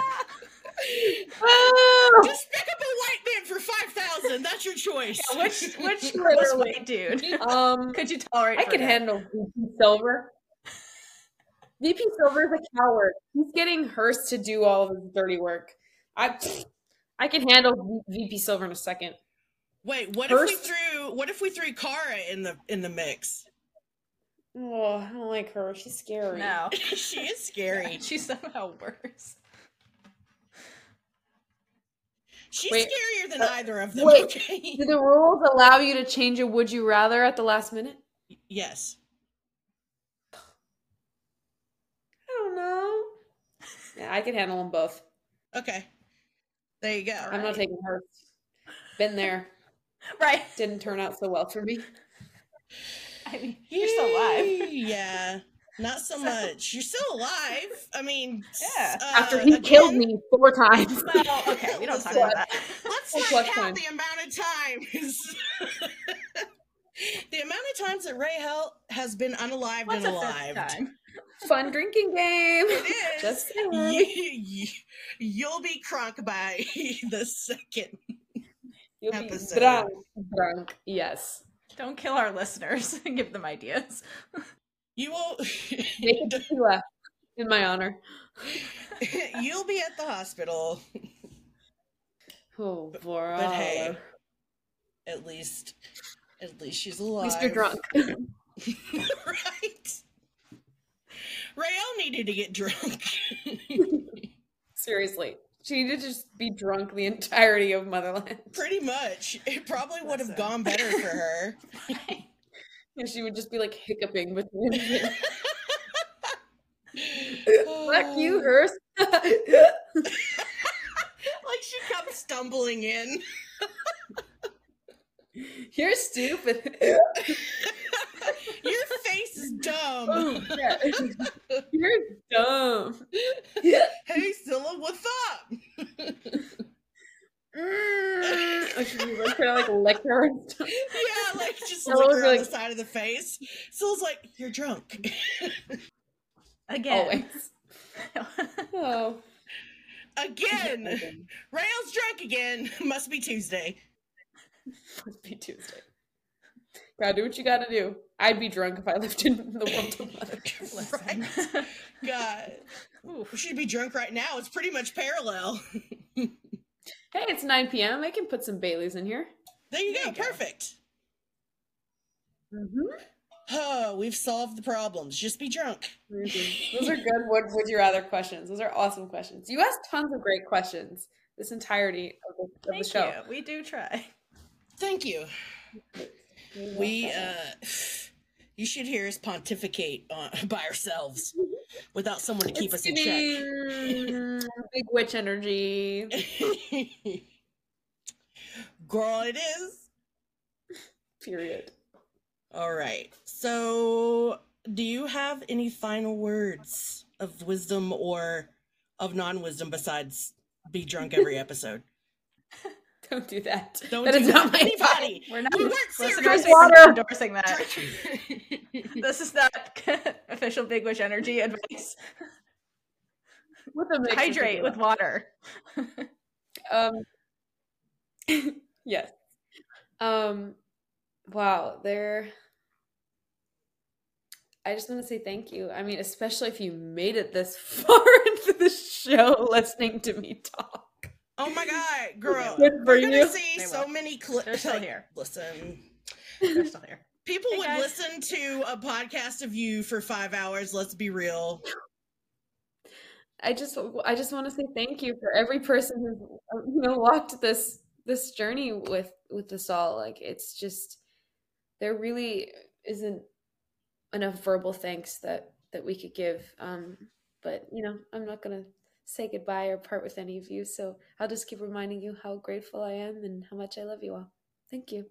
C: Oh. *laughs*
A: Just pick up a white man for five thousand. That's your choice.
B: Yeah, which which *laughs* gross white dude
C: um,
B: could you tolerate?
C: I
B: for
C: could
B: a
C: handle VP Silver. VP Silver is a coward. He's getting Hearst to do all of his dirty work. I I can handle VP Silver in a second.
A: Wait, what if we threw what if we threw Kara in the in the mix?
C: Oh, I don't like her. She's scary.
B: No, *laughs*
A: she is scary. *laughs*
B: she's somehow worse.
A: She's
C: Wait,
A: scarier than
C: uh,
A: either of them.
C: wait.
A: Okay.
C: Do the rules allow you to change a would you rather at the last minute?
A: yes.
C: I don't know. Yeah, I can handle them both.
A: Okay. There you go.
C: I'm not taking her. Been there. *laughs*
B: Right.
C: Didn't turn out so well for me.
B: I mean, you're still alive. *laughs*
A: Yeah. Not so much. You're still alive. I mean,
B: Yeah.
A: uh,
C: After he
A: again,
C: killed me four times.
B: Well, okay, we don't talk about that.
A: Let's
C: That's
A: not
C: what
A: count
C: time.
A: the amount of times. *laughs* the amount of times that Raelle has been unalived
B: What's
A: and
B: a fifth
A: alive.
C: Fun drinking game.
A: It is.
C: Just
A: you, you'll be crunk by *laughs* the second.
C: You'll be
A: episode.
C: drunk. Drunk. Yes.
B: Don't kill our listeners *laughs* and give them ideas.
A: You will.
C: Make a tequila in my honor. *laughs*
A: you'll be at the hospital.
C: Oh, boy.
A: But hey, at least, at least she's alive.
C: At least you're drunk.
A: right? Raelle needed to get drunk. *laughs*
C: Seriously. She needed to just be drunk the entirety of Motherland.
A: Pretty much. It probably would have gone better for her. *laughs*
C: She would just be like hiccuping between. Fuck *laughs* you, Hearst.
A: Like she comes stumbling in.
C: You're stupid.
A: Your face is dumb. *laughs*
C: oh, yeah. *laughs* You're dumb.
A: Hey, Scylla, what's up?
C: Mm. Oh, should we like kind of like lick her and stuff?
A: Yeah, like just lick her
C: be
A: on
C: like-
A: the side of the face. Scylla's like, you're drunk. *laughs*
B: Again.
C: Always. Oh.
A: Again. Raelle's drunk again. Must be Tuesday.
C: Must be Tuesday. Gotta do what you gotta do. I'd be drunk if I lived in the world of *laughs* mother.
B: Listen.
A: Right. *laughs* God.
B: Oof.
A: We should be drunk right now. It's pretty much parallel. *laughs*
C: Hey, it's 9 p.m. I can put some Baileys in here.
A: There you
B: There
A: go.
B: you go.
A: Perfect.
C: Mm-hmm.
A: Oh, we've solved the problems. Just be drunk.
C: Those are good would, would you rather questions. Those are awesome questions. You asked tons of great questions this entirety of the, of the show.
B: you. We do try.
A: Thank you. We, uh, *sighs* you should hear us pontificate on, *laughs* by ourselves without someone to keep
C: It's
A: us in check.
C: Big witch energy. *laughs*
A: Girl, it is.
C: Period.
A: All right. So, do you have any final words of wisdom or of non wisdom besides be drunk every episode? *laughs*
C: Don't do that.
A: Don't
C: That
A: do
C: is
A: that.
C: not my
A: Anybody.
B: We're not
A: We weren't serious.
C: Water.
B: endorsing that. *laughs* This is not *laughs* official Big Wish Energy advice.
C: With a mix
B: Hydrate with water.
C: Um, *laughs* yes. Um, wow, there. I just want to say thank you. I mean, especially if you made it this far into the show listening to me talk.
A: Oh my god, *laughs* girl.
C: Good for
A: We're gonna see
B: They
A: so
B: will.
A: many clips.
B: They're still here.
A: Listen. *laughs*
B: They're still here.
A: People
B: Hey,
A: would
B: guys.
A: listen to a podcast of you for five hours. Let's be real.
C: I just, I just want to say thank you for every person who's, you know, walked this this journey with with us all. Like, it's just there really isn't enough verbal thanks that that we could give. Um, but you know, I'm not gonna say goodbye or part with any of you. So I'll just keep reminding you how grateful I am and how much I love you all. Thank you.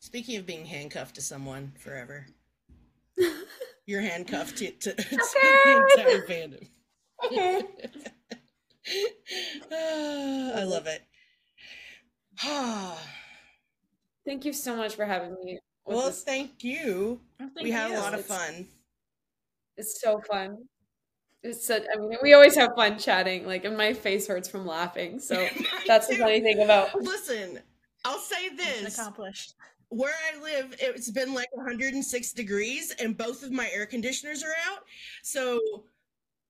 A: Speaking of being handcuffed to someone forever, *laughs* you're handcuffed to, to, to *laughs* the entire fandom. Ah, *laughs* I love it. Ah, *sighs*
C: Thank you so much for having me
A: Well,
C: this.
A: thank you.
B: Thank
A: we had a lot of fun.
C: It's so fun. It's such. I mean, we always have fun chatting. Like, and my face hurts from laughing. So *laughs* that's the funny thing about.
A: Listen, I'll say
B: Mission
A: this.
B: accomplished.
A: Where I live, it's been like 106 degrees and both of my air conditioners are out. So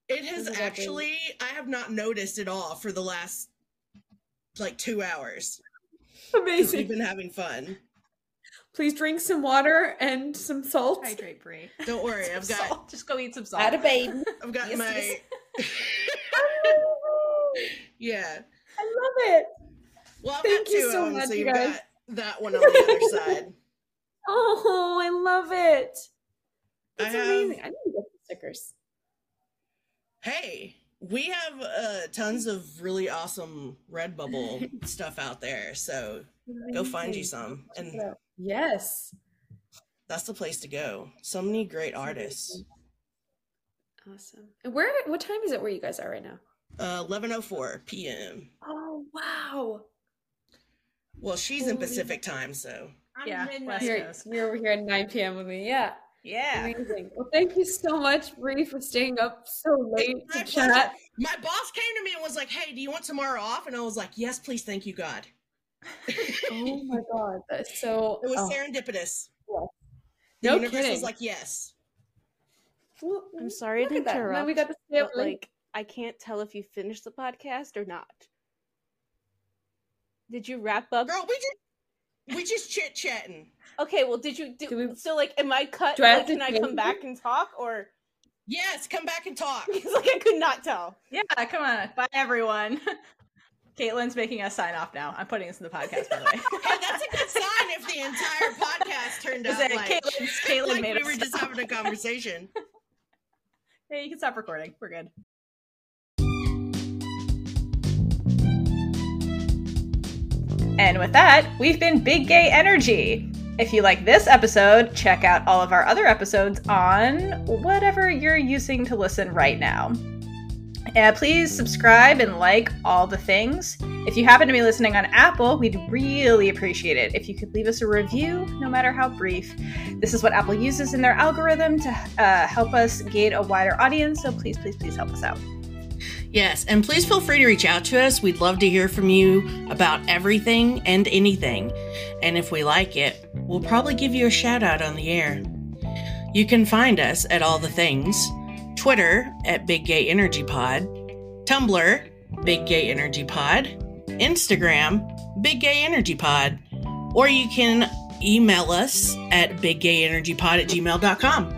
A: it has
C: What does
A: actually, I have not noticed at all for the last like two hours.
C: Amazing.
A: We've been having fun.
C: Please drink some water and some salt.
B: Hydrate, Bree.
A: Don't worry, I've got
B: Salt. Just go eat some salt.
C: Add a baby.
A: I've got
B: Yes,
A: my *laughs* yeah.
C: I love it.
A: Well, I've
C: Thank you so
A: of
C: much,
A: so
C: you
A: you've
C: guys.
A: got that one on the other *laughs* side.
C: Oh, I love it.
A: I
C: That's
A: have-
C: amazing. I need to get the stickers.
A: Hey, we have uh, tons of really awesome Redbubble *laughs* stuff out there, so go find you some, and.
C: Yes.
A: that's the place to go. So many great artists.
C: Awesome. And where? What time is it where you guys are right now?
A: Uh, 11:04 p.m.
C: Oh wow.
A: Well, she's in Pacific time, so
B: Yeah, West
C: You're,
B: Coast.
C: you're over here at 9 p.m. with me. Yeah.
B: Yeah.
C: Amazing. Well, thank you so much, Bree, for staying up so late
A: My
C: to
A: pleasure.
C: chat.
A: my boss came to me and was like, "Hey, do you want tomorrow off?" And I was like, "Yes, please, thank you, God."
C: Oh my god, that's *laughs* so.
A: It was
C: oh,
A: serendipitous.
C: Yeah.
A: The
C: No
A: universe was like, "Yes."
C: well,
E: I'm sorry
C: look
E: to
C: at. Now
E: interrupt.
C: we got to stay
E: but, like I can't tell if you finished the podcast or not. Did you wrap up?
A: Girl, we just we just chit chatting.
E: Okay, well, did you do?
C: Do we-
E: so, like, am I cut?
C: Do I
E: like, can I
C: change
E: come back and talk, or
A: Yes, come back and talk. *laughs*
E: because like I could not tell.
B: Yeah, come on. Bye, everyone. *laughs* Caitlin's making us sign off now. I'm putting this in the podcast, by the way. *laughs*
A: Hey, that's a good sign if the entire podcast turned out like,
B: Caitlin's, Caitlin
A: like
B: made us.
A: we were just having a conversation. *laughs*
B: Hey, you can stop recording. We're good. And with that, we've been Big Gay Energy. If you like this episode, check out all of our other episodes on whatever you're using to listen right now. And please subscribe and like all the things. If you happen to be listening on Apple, we'd really appreciate it if you could leave us a review, no matter how brief. This is what Apple uses in their algorithm to uh, help us gain a wider audience, so please, please, please help us out.
A: Yes, and please feel free to reach out to us. We'd love to hear from you about everything and anything. And if we like it, we'll probably give you a shout out on the air. You can find us at all the things Twitter at Big Gay Energy Pod, Tumblr, Big Gay Energy Pod, Instagram, Big Gay Energy Pod, or you can email us at biggayenergypod at gmail.com.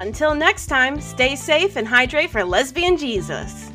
E: Until next time, stay safe and hydrate for lesbian Jesus.